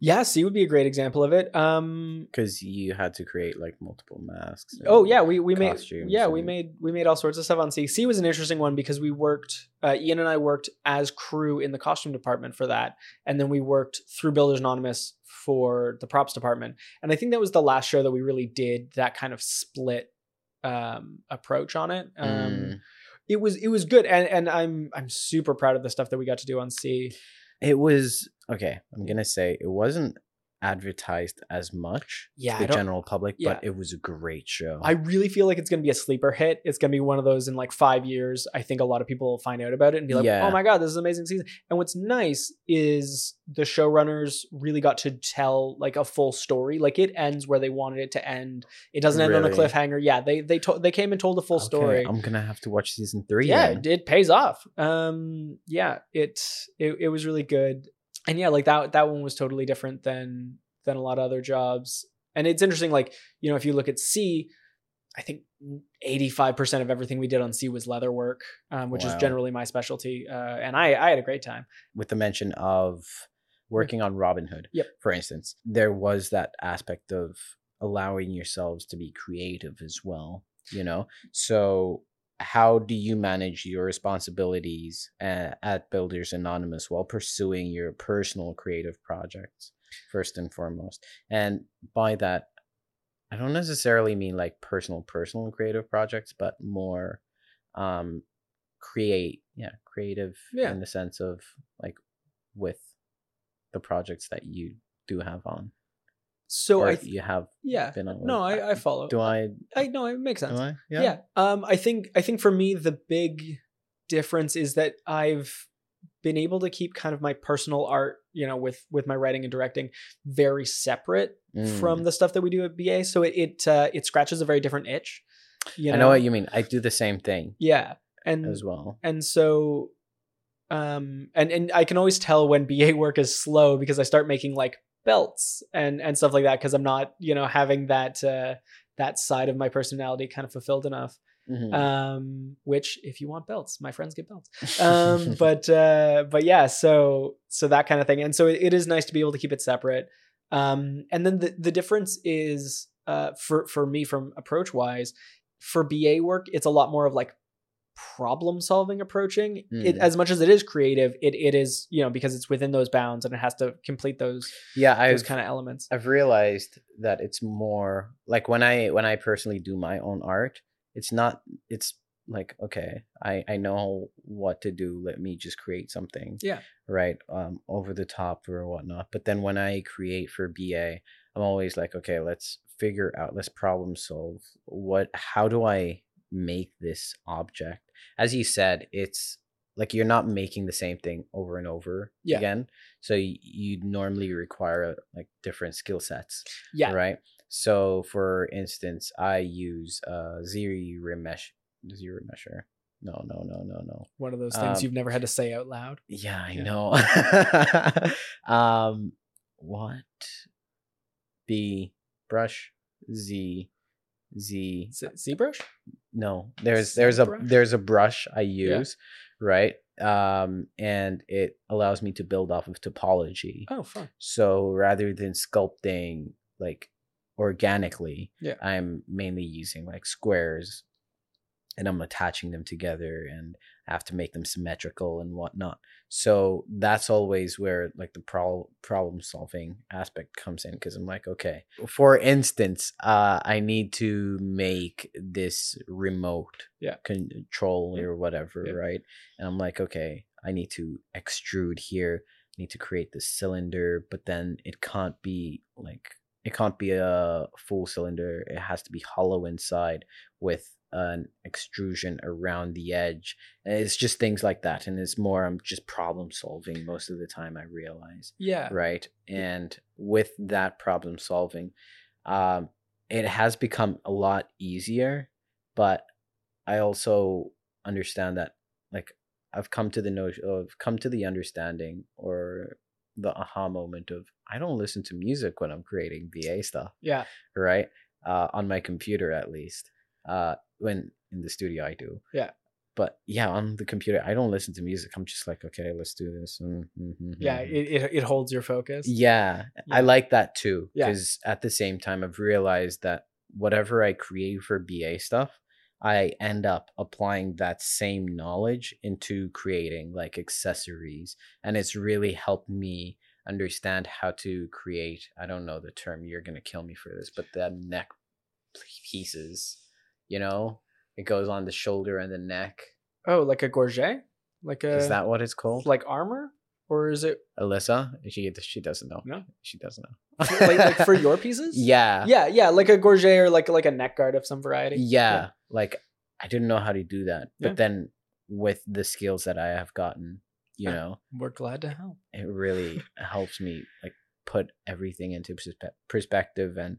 Yeah, See would be a great example of it. Um, Because you had to create like multiple masks. Oh yeah, we we made yeah we made we made all sorts of stuff on See. See was an interesting one because we worked. Uh, Ian and I worked as crew in the costume department for that, and then we worked through Builders Anonymous for the props department. And I think that was the last show that we really did that kind of split um, approach on it. Um, Mm. It was it was good, and and I'm I'm super proud of the stuff that we got to do on See. It was okay. I'm gonna say it wasn't advertised as much Yeah, to the general public, yeah. but it was a great show. I really feel like it's going to be a sleeper hit. It's going to be one of those in like five years. I think a lot of people will find out about it and be like, Yeah. oh my God, this is an amazing season. And what's nice is the showrunners really got to tell like a full story. Like it ends where they wanted it to end. It doesn't end on a cliffhanger. Yeah, they they told they came and told a full Okay, story. I'm gonna have to watch season three. yeah, then. it, it pays off. Um, yeah, it, it it was really good. And yeah, like that that one was totally different than than a lot of other jobs. And it's interesting, like you know, if you look at See, I think 85% of everything we did on See was leather work, um, which is generally my specialty. Uh, and I, I had a great time. with the mention of working on Robin Hood, Yep. for instance, there was that aspect of allowing yourselves to be creative as well, you know? So, how do you manage your responsibilities uh, at Builders Anonymous while pursuing your personal creative projects, first and foremost? And by that, I don't necessarily mean like personal, personal creative projects, but more um create yeah creative Yeah. in the sense of like with the projects that you do have on So or I, th- you have yeah, been on no. I, I follow. do i I know it makes sense. do i yeah. um i think i think for me the big difference is that i've been able to keep kind of my personal art you know with with my writing and directing very separate Mm. from the stuff that we do at ba so it it, uh, it scratches a very different itch you know, i know what you mean i do the same thing yeah and as well and so um and and i can always tell when ba work is slow because i start making like belts and and stuff like that because i'm not you know having that uh that side of my personality kind of fulfilled enough Mhm. um which if you want belts my friends get belts. Um but uh but yeah so so that kind of thing. And so it, it is nice to be able to keep it separate. Um and then the the difference is uh for for me from approach wise for ba work it's a lot more of like problem solving approaching it Mm. as much as it is creative it it is you know because it's within those bounds and it has to complete those yeah those kind of elements i've realized that it's more like when i when i personally do my own art it's not it's like okay i i know what to do let me just create something Yeah. right um over the top or whatnot but then when i create for ba i'm always like okay let's figure out let's problem solve what how do i make this object as you said it's like you're not making the same thing over and over Yeah. again. So you, you normally require like different skill sets, Yeah. right? So for instance, I use uh Ziri Remesh ZRemesher. No, no, no, no, no. One of those things Um, you've never had to say out loud. Yeah, I Yeah. know. um, what? B brush Z Z. Z- ZBrush? No, there's there's a there's a brush I use, right? Um, and it allows me to build off of topology. Oh, fun. So rather than sculpting like organically, Yeah. I'm mainly using like squares and I'm attaching them together and I have to make them symmetrical and whatnot. So that's always where like the pro- problem solving aspect comes in because I'm like, okay, for instance, uh, I need to make this remote Yeah. control Yeah. or whatever, Yeah. right? And I'm like, okay, I need to extrude here I need to create the cylinder, but then it can't be like it can't be a full cylinder. It has to be hollow inside with an extrusion around the edge. And it's just things like that. And it's more I'm just problem solving most of the time, I realize. Yeah. Right. And with that problem solving, um, it has become a lot easier, but I also understand that like I've come to the notion of come to the understanding or the aha moment of I don't listen to music when I'm creating BA stuff, Yeah. right? Uh, on my computer at least. Uh, when in the studio I do. Yeah. But yeah, on the computer I don't listen to music. I'm just like, okay, let's do this. Mm, mm, mm, Yeah. mm. It, it, it holds your focus. Yeah, Yeah. I like that too. Yeah. Because at the same time, I've realized that whatever I create for BA stuff, I end up applying that same knowledge into creating like accessories. And it's really helped me understand how to create, I don't know the term, you're going to kill me for this, but the neck pieces, you know? It goes on the shoulder and the neck. Oh, like a gorget? Like a Is that what it's called? like armor? Or is it Alyssa? She she doesn't know. No? She doesn't know. like, like for your pieces? Yeah. Yeah, yeah, like a gorget or like like a neck guard of some variety. yeah like i didn't know how to do that but Yeah. then with the skills that i have gotten you know We're glad to help. it really helps me like put everything into perspective and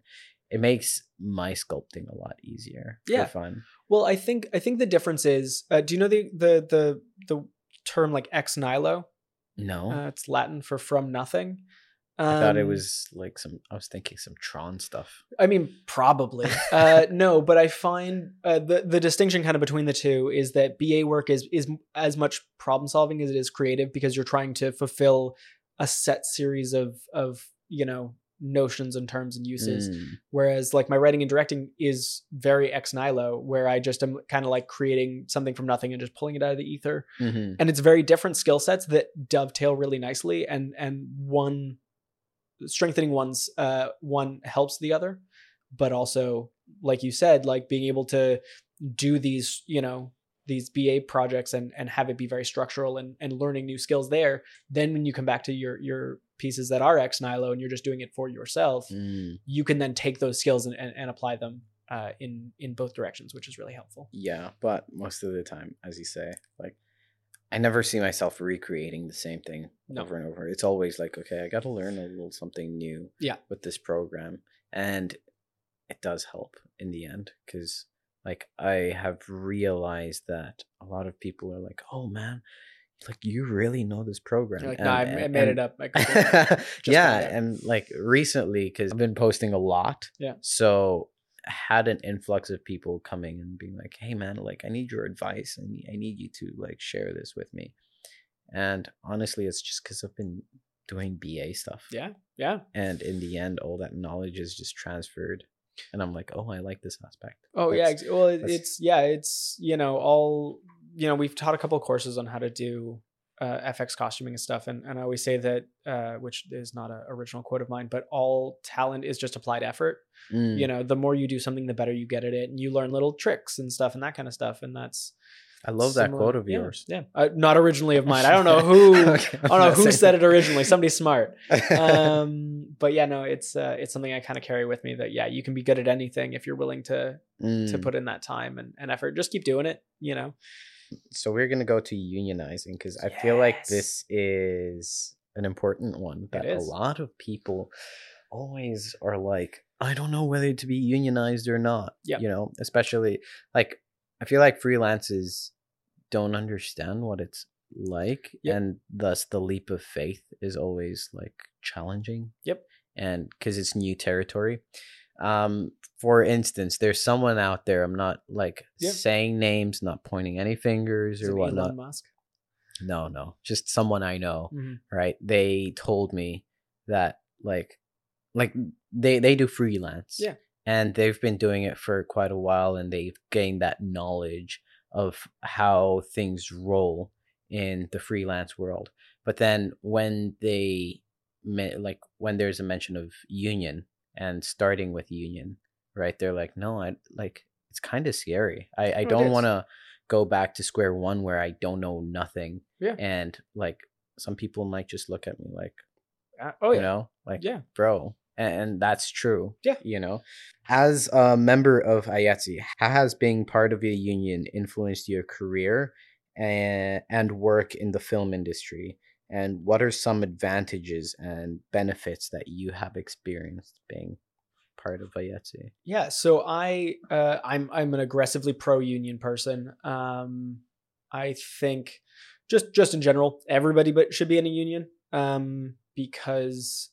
it makes my sculpting a lot easier Yeah. fun Well, I think I think the difference is uh, do you know the the the the term like ex nihilo? no Uh, it's Latin for from nothing. i thought it Um, was like some i was thinking some tron stuff I mean, probably. uh, no, but I find uh, the the distinction kind of between the two is that BA work is is as much problem solving as it is creative because you're trying to fulfill a set series of of you know notions and terms and uses. Mm, Whereas like my writing and directing is very ex nihilo, where I just am kind of like creating something from nothing and just pulling it out of the ether. mhm. And it's very different skill sets that dovetail really nicely, and and one strengthening one's uh one helps the other, but also like you said, like being able to do these you know these BA projects and and have it be very structural and and learning new skills there. Then when you come back to your your pieces that are ex nihilo and you're just doing it for yourself Mm, you can then take those skills and, and, and apply them uh, in in both directions, which is really helpful. yeah but most of the time as you say like i never see myself recreating the same thing No. over and over. It's always like, okay, I got to learn a little something new Yeah. with this program. And it does help in the end because, like, I have realized that a lot of people are like, oh man, like, you really know this program. You're like, And- no, I, I made and- it up. Yeah. And like recently, because I've been posting a lot. Yeah. So I had an influx of people coming and being like, hey man, like, I need your advice. I need, I need you to like share this with me. And honestly, it's just because I've been doing BA stuff. yeah, yeah. And in the end, all that knowledge is just transferred. And I'm like, oh, I like this aspect. Oh yeah. That's- ex- Well, it's yeah. It's you know all you know. We've taught a couple of courses on how to do uh, FX costuming and stuff, and and I always say that, uh, which is not an original quote of mine, but all talent is just applied effort. Mm. You know, the more you do something, the better you get at it, and you learn little tricks and stuff and that kind of stuff, and that's I love that quote of yeah, yours. Yeah, uh, not originally of mine. I don't know who. Okay, I don't know who said it originally. Somebody smart. Um, but yeah, no, it's uh, it's something I kind of carry with me. That yeah, you can be good at anything if you're willing to to Mm. put in that time and, and effort. Just keep doing it. You know, so we're gonna go to unionizing because I feel like this is an important one that a lot of people always are like, I don't know whether to be unionized or not. Yeah. You know, especially like I feel like freelancers don't understand what it's like Yep. and thus the leap of faith is always like challenging. Yep. And because it's new territory. Um, for instance, there's someone out there, I'm not like saying names, not pointing any fingers Is or whatnot. Elon Musk. No, no, just someone I know, Mhm. right? They told me that like like they they do freelance. Yeah. And they've been doing it for quite a while and they've gained that knowledge of how things roll in the freelance world. But then when they like when there's a mention of union and starting with union, right? They're like, "No, I like it's kind of scary. I I don't want to go back to square one where I don't know nothing." Yeah. And like some people might just look at me like, Uh, oh you yeah. know, like Yeah. bro and, and that's true Yeah. you know as a member of IATSE how has being part of a union influenced your career and, and work in the film industry and what are some advantages and benefits that you have experienced being part of IATSE Yeah, so I uh, I'm I'm an aggressively pro union person. Um, I think just just in general, everybody but should be in a union um, because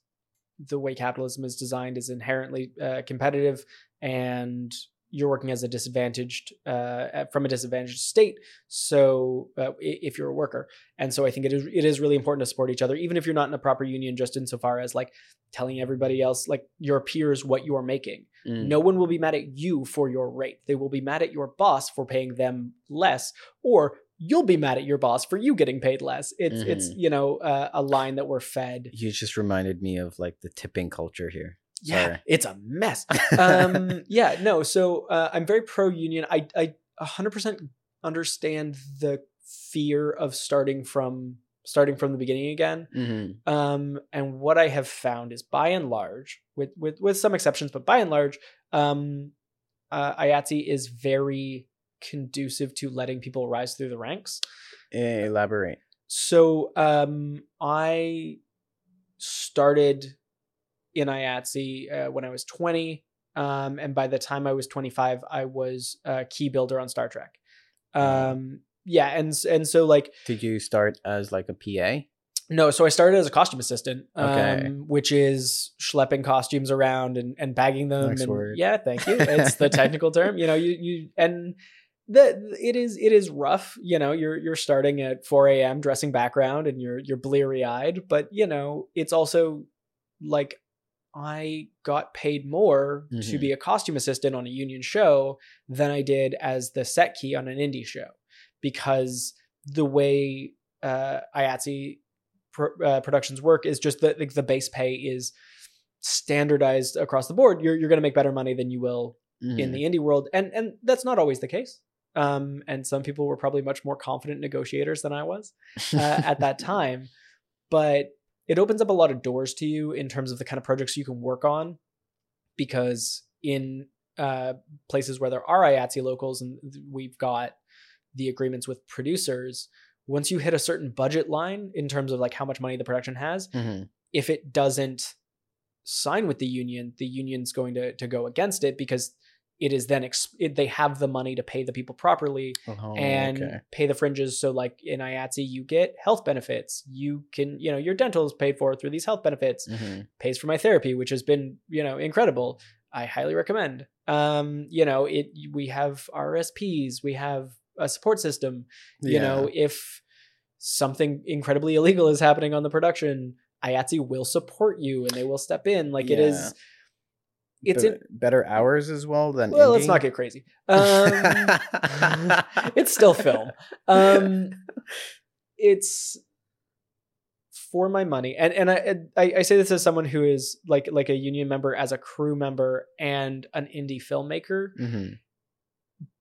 the way capitalism is designed is inherently uh, competitive, and you're working as a disadvantaged uh, from a disadvantaged state. So uh, if you're a worker, and so I think it is it is really important to support each other, even if you're not in a proper union. Just insofar as like telling everybody else, like your peers, what you are making. Mm. No one will be mad at you for your rate. They will be mad at your boss for paying them less, or you'll be mad at your boss for you getting paid less. It's it's Mhm. you know uh, a line that we're fed. you just reminded me of like the tipping culture here Yeah, Sorry. it's a mess. um, yeah, no. So uh, I'm very pro union. I I 100% understand the fear of starting from starting from the beginning again. Mhm. Um, and what I have found is, by and large, with with with some exceptions, but by and large, um, uh, IATSE is very conducive to letting people rise through the ranks. Eh, elaborate So um, I started in IATSE uh, when I was 20. Um, and by the time I was 25, I was a key builder on Star Trek. Um, yeah, and and so like did you start as like a pa no, so I started as a costume assistant, Okay. um, which is schlepping costumes around and, and bagging them. Nice and, word. Yeah, thank you. It's the technical term. You know, you you and the it is it is rough. You know, you're you're starting at 4 a.m. dressing background and you're you're bleary eyed, but you know, it's also like I got paid more to Mhm. be a costume assistant on a union show than I did as the set key on an indie show because the way uh, IATSE uh, productions work is just that like, the base pay is standardized across the board. You're you're going to make better money than you will in Mhm. the indie world, and and that's not always the case. Um, and some people were probably much more confident negotiators than I was uh, at that time. But it opens up a lot of doors to you in terms of the kind of projects you can work on, because in uh, places where there are IATSE locals and we've got the agreements with producers, once you hit a certain budget line in terms of like how much money the production has, Mhm. if it doesn't sign with the union, the union's going to to go against it because it is then ex- it, they have the money to pay the people properly Oh, and okay. pay the fringes. So like in IATSE, you get health benefits. You can you know your dental is paid for through these health benefits. Mhm. Pays for my therapy, which has been you know incredible. I highly recommend. Um, you know it. We have RSPs. We have a support system you know if something incredibly illegal is happening on the production IATSE will support you and they will step in like it Yeah. is it's in better hours as well than well let's not get crazy. Um it's still film. Um it's for my money. And and I, I i say this as someone who is like like a union member as a crew member and an indie filmmaker. Mhm.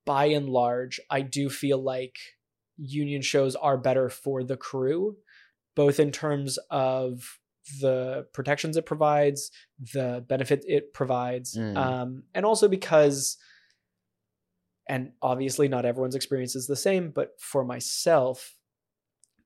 by and large, I do feel like union shows are better for the crew, both in terms of the protections it provides, the benefit it provides, Mm. um, and also because and obviously not everyone's experience is the same but for myself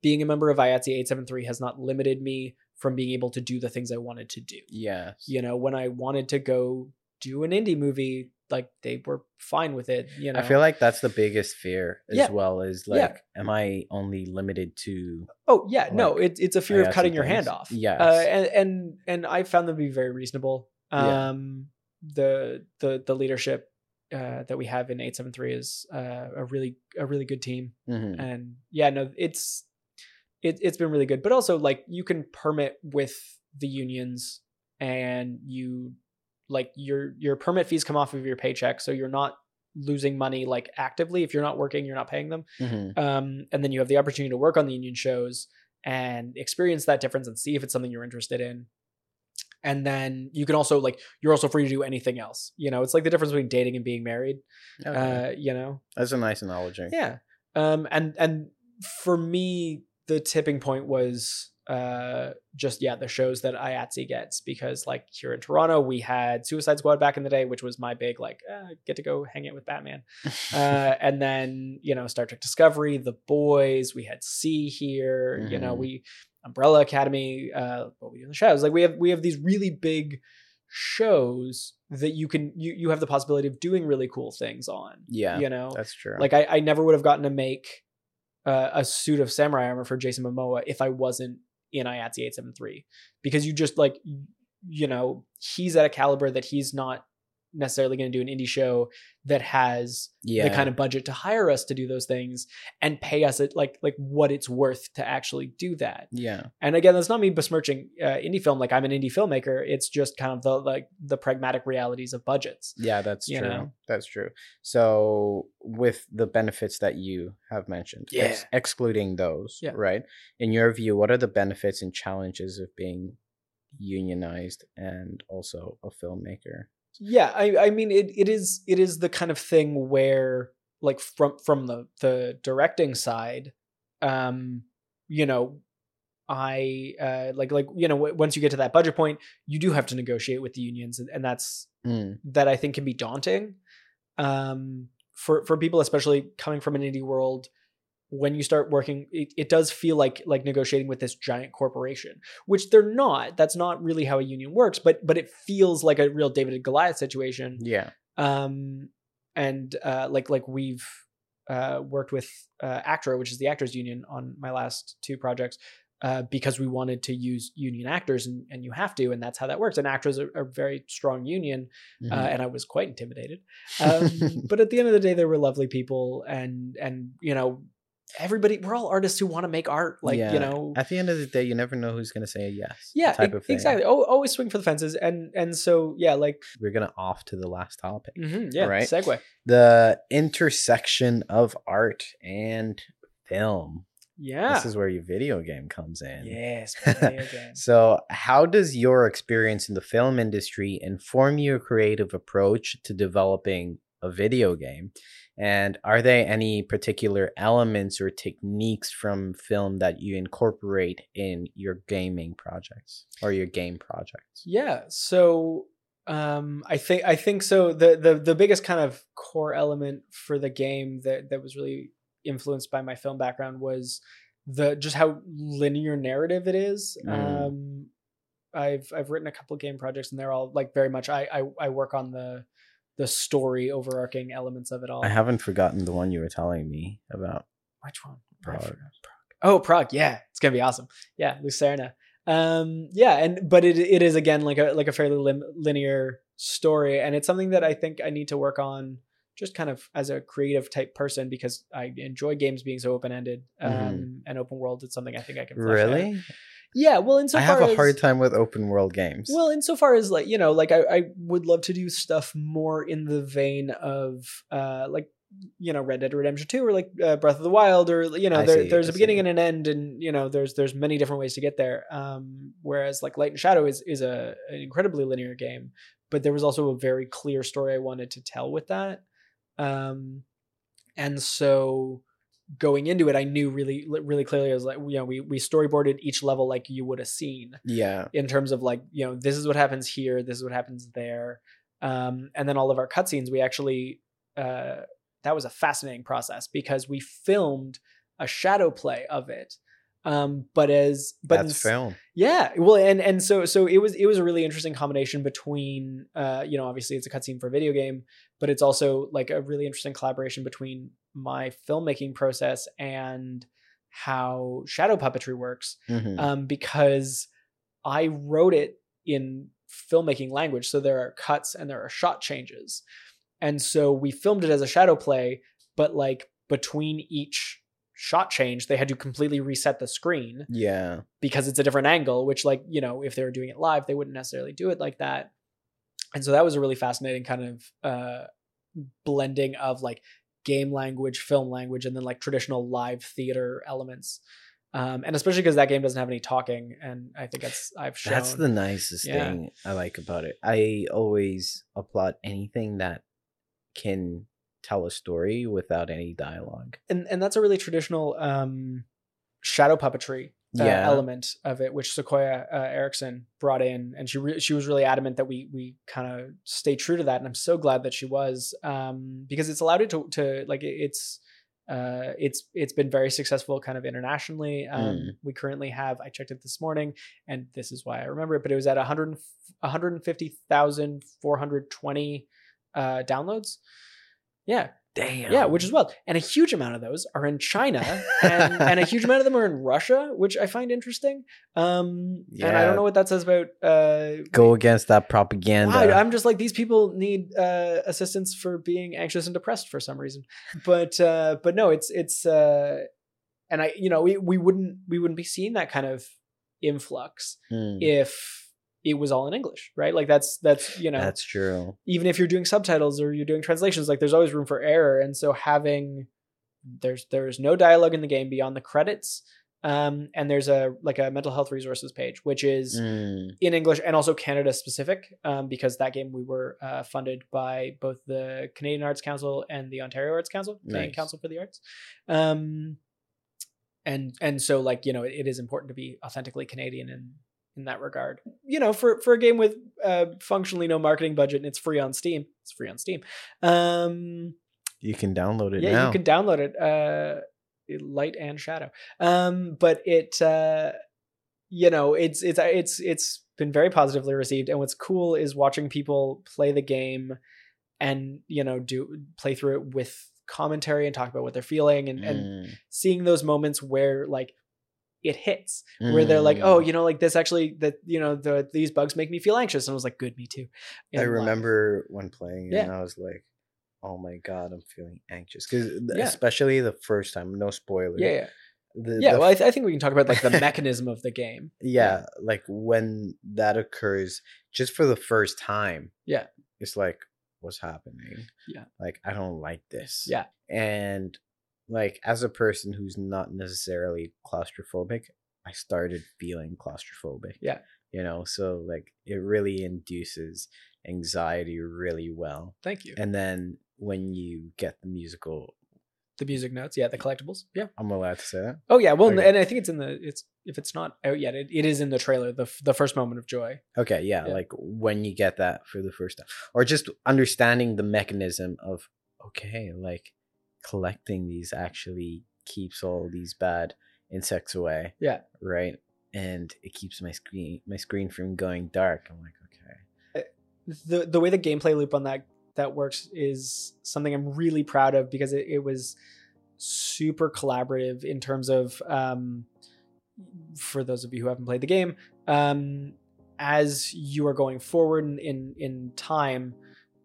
being a member of IATSE 873 has not limited me from being able to do the things I wanted to do. Yeah. You know, when I wanted to go do an indie movie, like they were fine with it. You know, I feel like that's the biggest fear as Yeah. well. Is like, Yeah. am I only limited to? Oh yeah, no, like, it's it's a fear of cutting your hand off. yeah uh, and and and I found them to be very reasonable. Yeah. Um, the the the leadership uh, that we have in eight seven three is uh, a really a really good team, Mhm. and yeah, no, it's it, it's been really good. But also, like you can permit with the unions, and you like your your permit fees come off of your paycheck, so you're not losing money like actively if you're not working you're not paying them Mhm. um, and then you have the opportunity to work on the union shows and experience that difference and see if it's something you're interested in and then you can also like you're also free to do anything else you know it's like the difference between dating and being married Okay. uh you know that's a nice analogy. yeah um and and for me the tipping point was uh just yeah the shows that IATSE gets because like here in Toronto we had Suicide Squad back in the day which was my big like uh, get to go hang out with Batman uh, and then you know Star Trek Discovery, The Boys. We had See here. You know Mhm. we Umbrella Academy. Uh, what we do in the shadows. Like we have we have these really big shows that you can you you have the possibility of doing really cool things on. yeah, You know, that's true. like I I never would have gotten to make uh, a suit of samurai armor for Jason Momoa if I wasn't in IATSE 873 because you just like you know he's at a caliber that he's not necessarily going to do an indie show that has yeah, the kind of budget to hire us to do those things and pay us at like like what it's worth to actually do that. yeah, And again, that's not me besmirching uh, indie film. Like I'm an indie filmmaker. It's just kind of the like the pragmatic realities of budgets. yeah. That's true. know? That's true. So, with the benefits that you have mentioned, ex- Yeah. excluding those, Yeah. right? In your view, what are the benefits and challenges of being unionized and also a filmmaker? Yeah, I I mean it it is it is the kind of thing where like from from the the directing side, um, you know, I uh like like you know w- once you get to that budget point, you do have to negotiate with the unions, and, and that's Mm, that I think can be daunting um, for for people, especially coming from an indie world. When you start working, it, it does feel like like negotiating with this giant corporation, which they're not. That's not really how a union works, but but it feels like a real David and Goliath situation. yeah, Um, and uh, like like we've uh, worked with uh, ACTRA, which is the actors union, on my last two projects. Uh, because we wanted to use union actors and, and you have to and that's how that works and ACTRA is a, very strong union mhm. uh, and I was quite intimidated. Um, but at the end of the day, they were lovely people, and and you know, everybody we're all artists who want to make art, like Yeah. you know, At the end of the day, you never know who's gonna say yes. yeah, type of thing. exactly. Oh, always swing for the fences, and and so yeah, like We're gonna off to the last topic. mhm, yeah, Right. segue. The intersection of art and film. Yeah, This is where your video game comes in. yes. So, how does your experience in the film industry inform your creative approach to developing a video game? And are there any particular elements or techniques from film that you incorporate in your gaming projects or your game projects? Yeah. So um I think I think so the the the biggest kind of core element for the game that that was really influenced by my film background was the just how linear narrative it is. Mm. Um I've I've written a couple of game projects and they're all like very much I I, I work on the the story overarching elements of it all. I haven't forgotten the one you were telling me about. Which one? Prague. Oh, Prague. Yeah, it's gonna be awesome. Yeah, Lucerna. Um, yeah, and but it it is again like a like a fairly lim- linear story, and it's something that I think I need to work on just kind of as a creative type person because I enjoy games being so open ended um, Mhm. and open world. It's something I think I can. really. out. Yeah. Well, insofar I have a as, hard time with open world games. well, insofar as like you know, like I, I would love to do stuff more in the vein of uh like you know Red Dead Redemption Two or like uh, Breath of the Wild or you know there, see, there's I a beginning see. and an end and you know there's there's many different ways to get there. Um, whereas like Light and Shadow is is a an incredibly linear game, but there was also a very clear story I wanted to tell with that. Um, and so going into it, I knew really really clearly. I was like, you know, we we storyboarded each level like you would have seen yeah. in terms of like you know this is what happens here this is what happens there um and then all of our cutscenes we actually uh that was a fascinating process because we filmed a shadow play of it. Um, but as but That's film. yeah, well, and and so so it was it was a really interesting combination between uh, you know, obviously it's a cutscene for a video game, but it's also like a really interesting collaboration between my filmmaking process and how shadow puppetry works Mhm. um, because I wrote it in filmmaking language. So there are cuts and there are shot changes. And so we filmed it as a shadow play, but like between each shot change, they had to completely reset the screen yeah. because it's a different angle, which, like, you know, if they were doing it live, they wouldn't necessarily do it like that. And so that was a really fascinating kind of uh, blending of like game language, film language, and then like traditional live theater elements. Um, and especially because that game doesn't have any talking, and I think that's I've shown. That's the nicest Yeah. thing I like about it. I always applaud anything that can tell a story without any dialogue. and and that's a really traditional um, shadow puppetry uh, Yeah. element of it, which Sequoia uh, Erickson brought in, and she re- she was really adamant that we we kind of stay true to that, and I'm so glad that she was um, because it's allowed it to to like it's. Uh, it's it's been very successful kind of internationally. Um, Mm. We currently have I checked it this morning, and this is why I remember it. But it was at 100 150,420 uh, downloads. Yeah, Damn. yeah, which is wild. And a huge amount of those are in China, and, and a huge amount of them are in Russia, which I find interesting. Um, And I don't know what that says about. Uh, go against that propaganda. I'm just like these people need uh, assistance for being anxious and depressed for some reason. But uh, but no, it's it's uh, and I you know we we wouldn't we wouldn't be seeing that kind of influx Mm, if it was all in English, right? Like that's that's you know That's true. even if you're doing subtitles or you're doing translations like there's always room for error and so having there's there's no dialogue in the game beyond the credits um, and there's a like a mental health resources page which is Mm, in english and also canada specific um, because that game we were uh, funded by both the canadian arts council and the ontario arts council canadian Nice. council for the arts um, and and so like you know it, it is important to be authentically canadian in in that regard. You know for for a game with uh functionally no marketing budget and it's free on steam it's free on steam. Um you can download it yeah now. you can download it uh light and shadow. Um but it uh you know it's it's it's it's been very positively received. And what's cool is watching people play the game and you know do play through it with commentary and talk about what they're feeling and, and Mm, seeing those moments where like it hits where they're like oh mm. you know like this actually that you know the these bugs make me feel anxious and I was like good me too I And, like, remember when playing it, Yeah. and I was like, "Oh my god, I'm feeling anxious." Because Yeah. especially the first time, no spoilers. yeah yeah The, yeah the well I, th- I think we can talk about like the mechanism of the game yeah, like when that occurs, just for the first time. Yeah. it's like, what's happening? Yeah. like I don't like this. Yeah. and like as a person who's not necessarily claustrophobic, I started feeling claustrophobic. Yeah. you know, so like it really induces anxiety really well. thank you And then when you get the musical, the music notes yeah the collectibles yeah I'm allowed to say that. oh yeah well Okay. and i think it's in the it's if it's not out yet it, it is in the trailer the, the first moment of joy Okay, yeah, Yeah. like when you get that for the first time, or just understanding the mechanism of okay, like collecting these actually keeps all these bad insects away. Yeah. right, and it keeps my screen my screen from going dark. I'm like, okay, the the way the gameplay loop on that that works is something I'm really proud of because it, it was super collaborative in terms of um, for those of you who haven't played the game um, as you are going forward in in, in time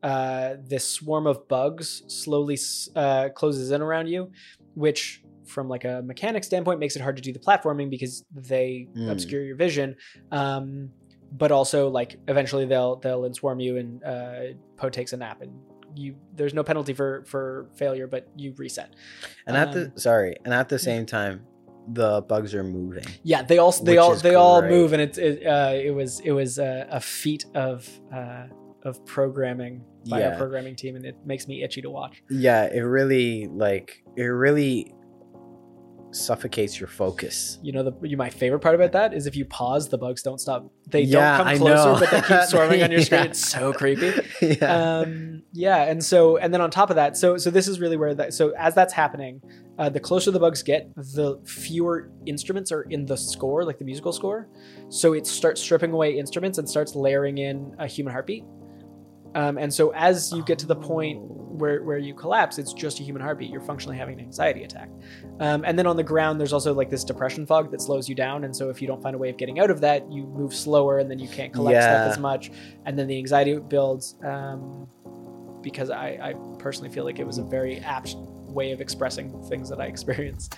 uh, this swarm of bugs slowly uh, closes in around you which from like a mechanic standpoint makes it hard to do the platforming because they Mm. obscure your vision um, but also like eventually they'll they'll enswarm you and uh, Poe takes a nap and you there's no penalty for for failure but you reset and at the Um, sorry, and at the same time, the bugs are moving. yeah they all they all they all move and it's it, uh, it was it was a, a feat of uh, of programming by Yeah. our programming team and it makes me itchy to watch Yeah, it really like it really suffocates your focus. You know, the you, my favorite part about that is if you pause, the bugs don't stop. They Yeah, don't come closer, but they keep swarming on your screen. Yeah. It's so creepy. yeah. um yeah and so and then on top of that so so this is really where that so as that's happening uh, the closer the bugs get the fewer instruments are in the score like the musical score so it starts stripping away instruments and starts layering in a human heartbeat um, and so as you get to the point where, where you collapse it's just a human heartbeat you're functionally having an anxiety attack um, and then on the ground there's also like this depression fog that slows you down and so if you don't find a way of getting out of that you move slower and then you can't collect Yeah. stuff as much and then the anxiety builds um, because I, I personally feel like it was a very apt way of expressing things that I experienced.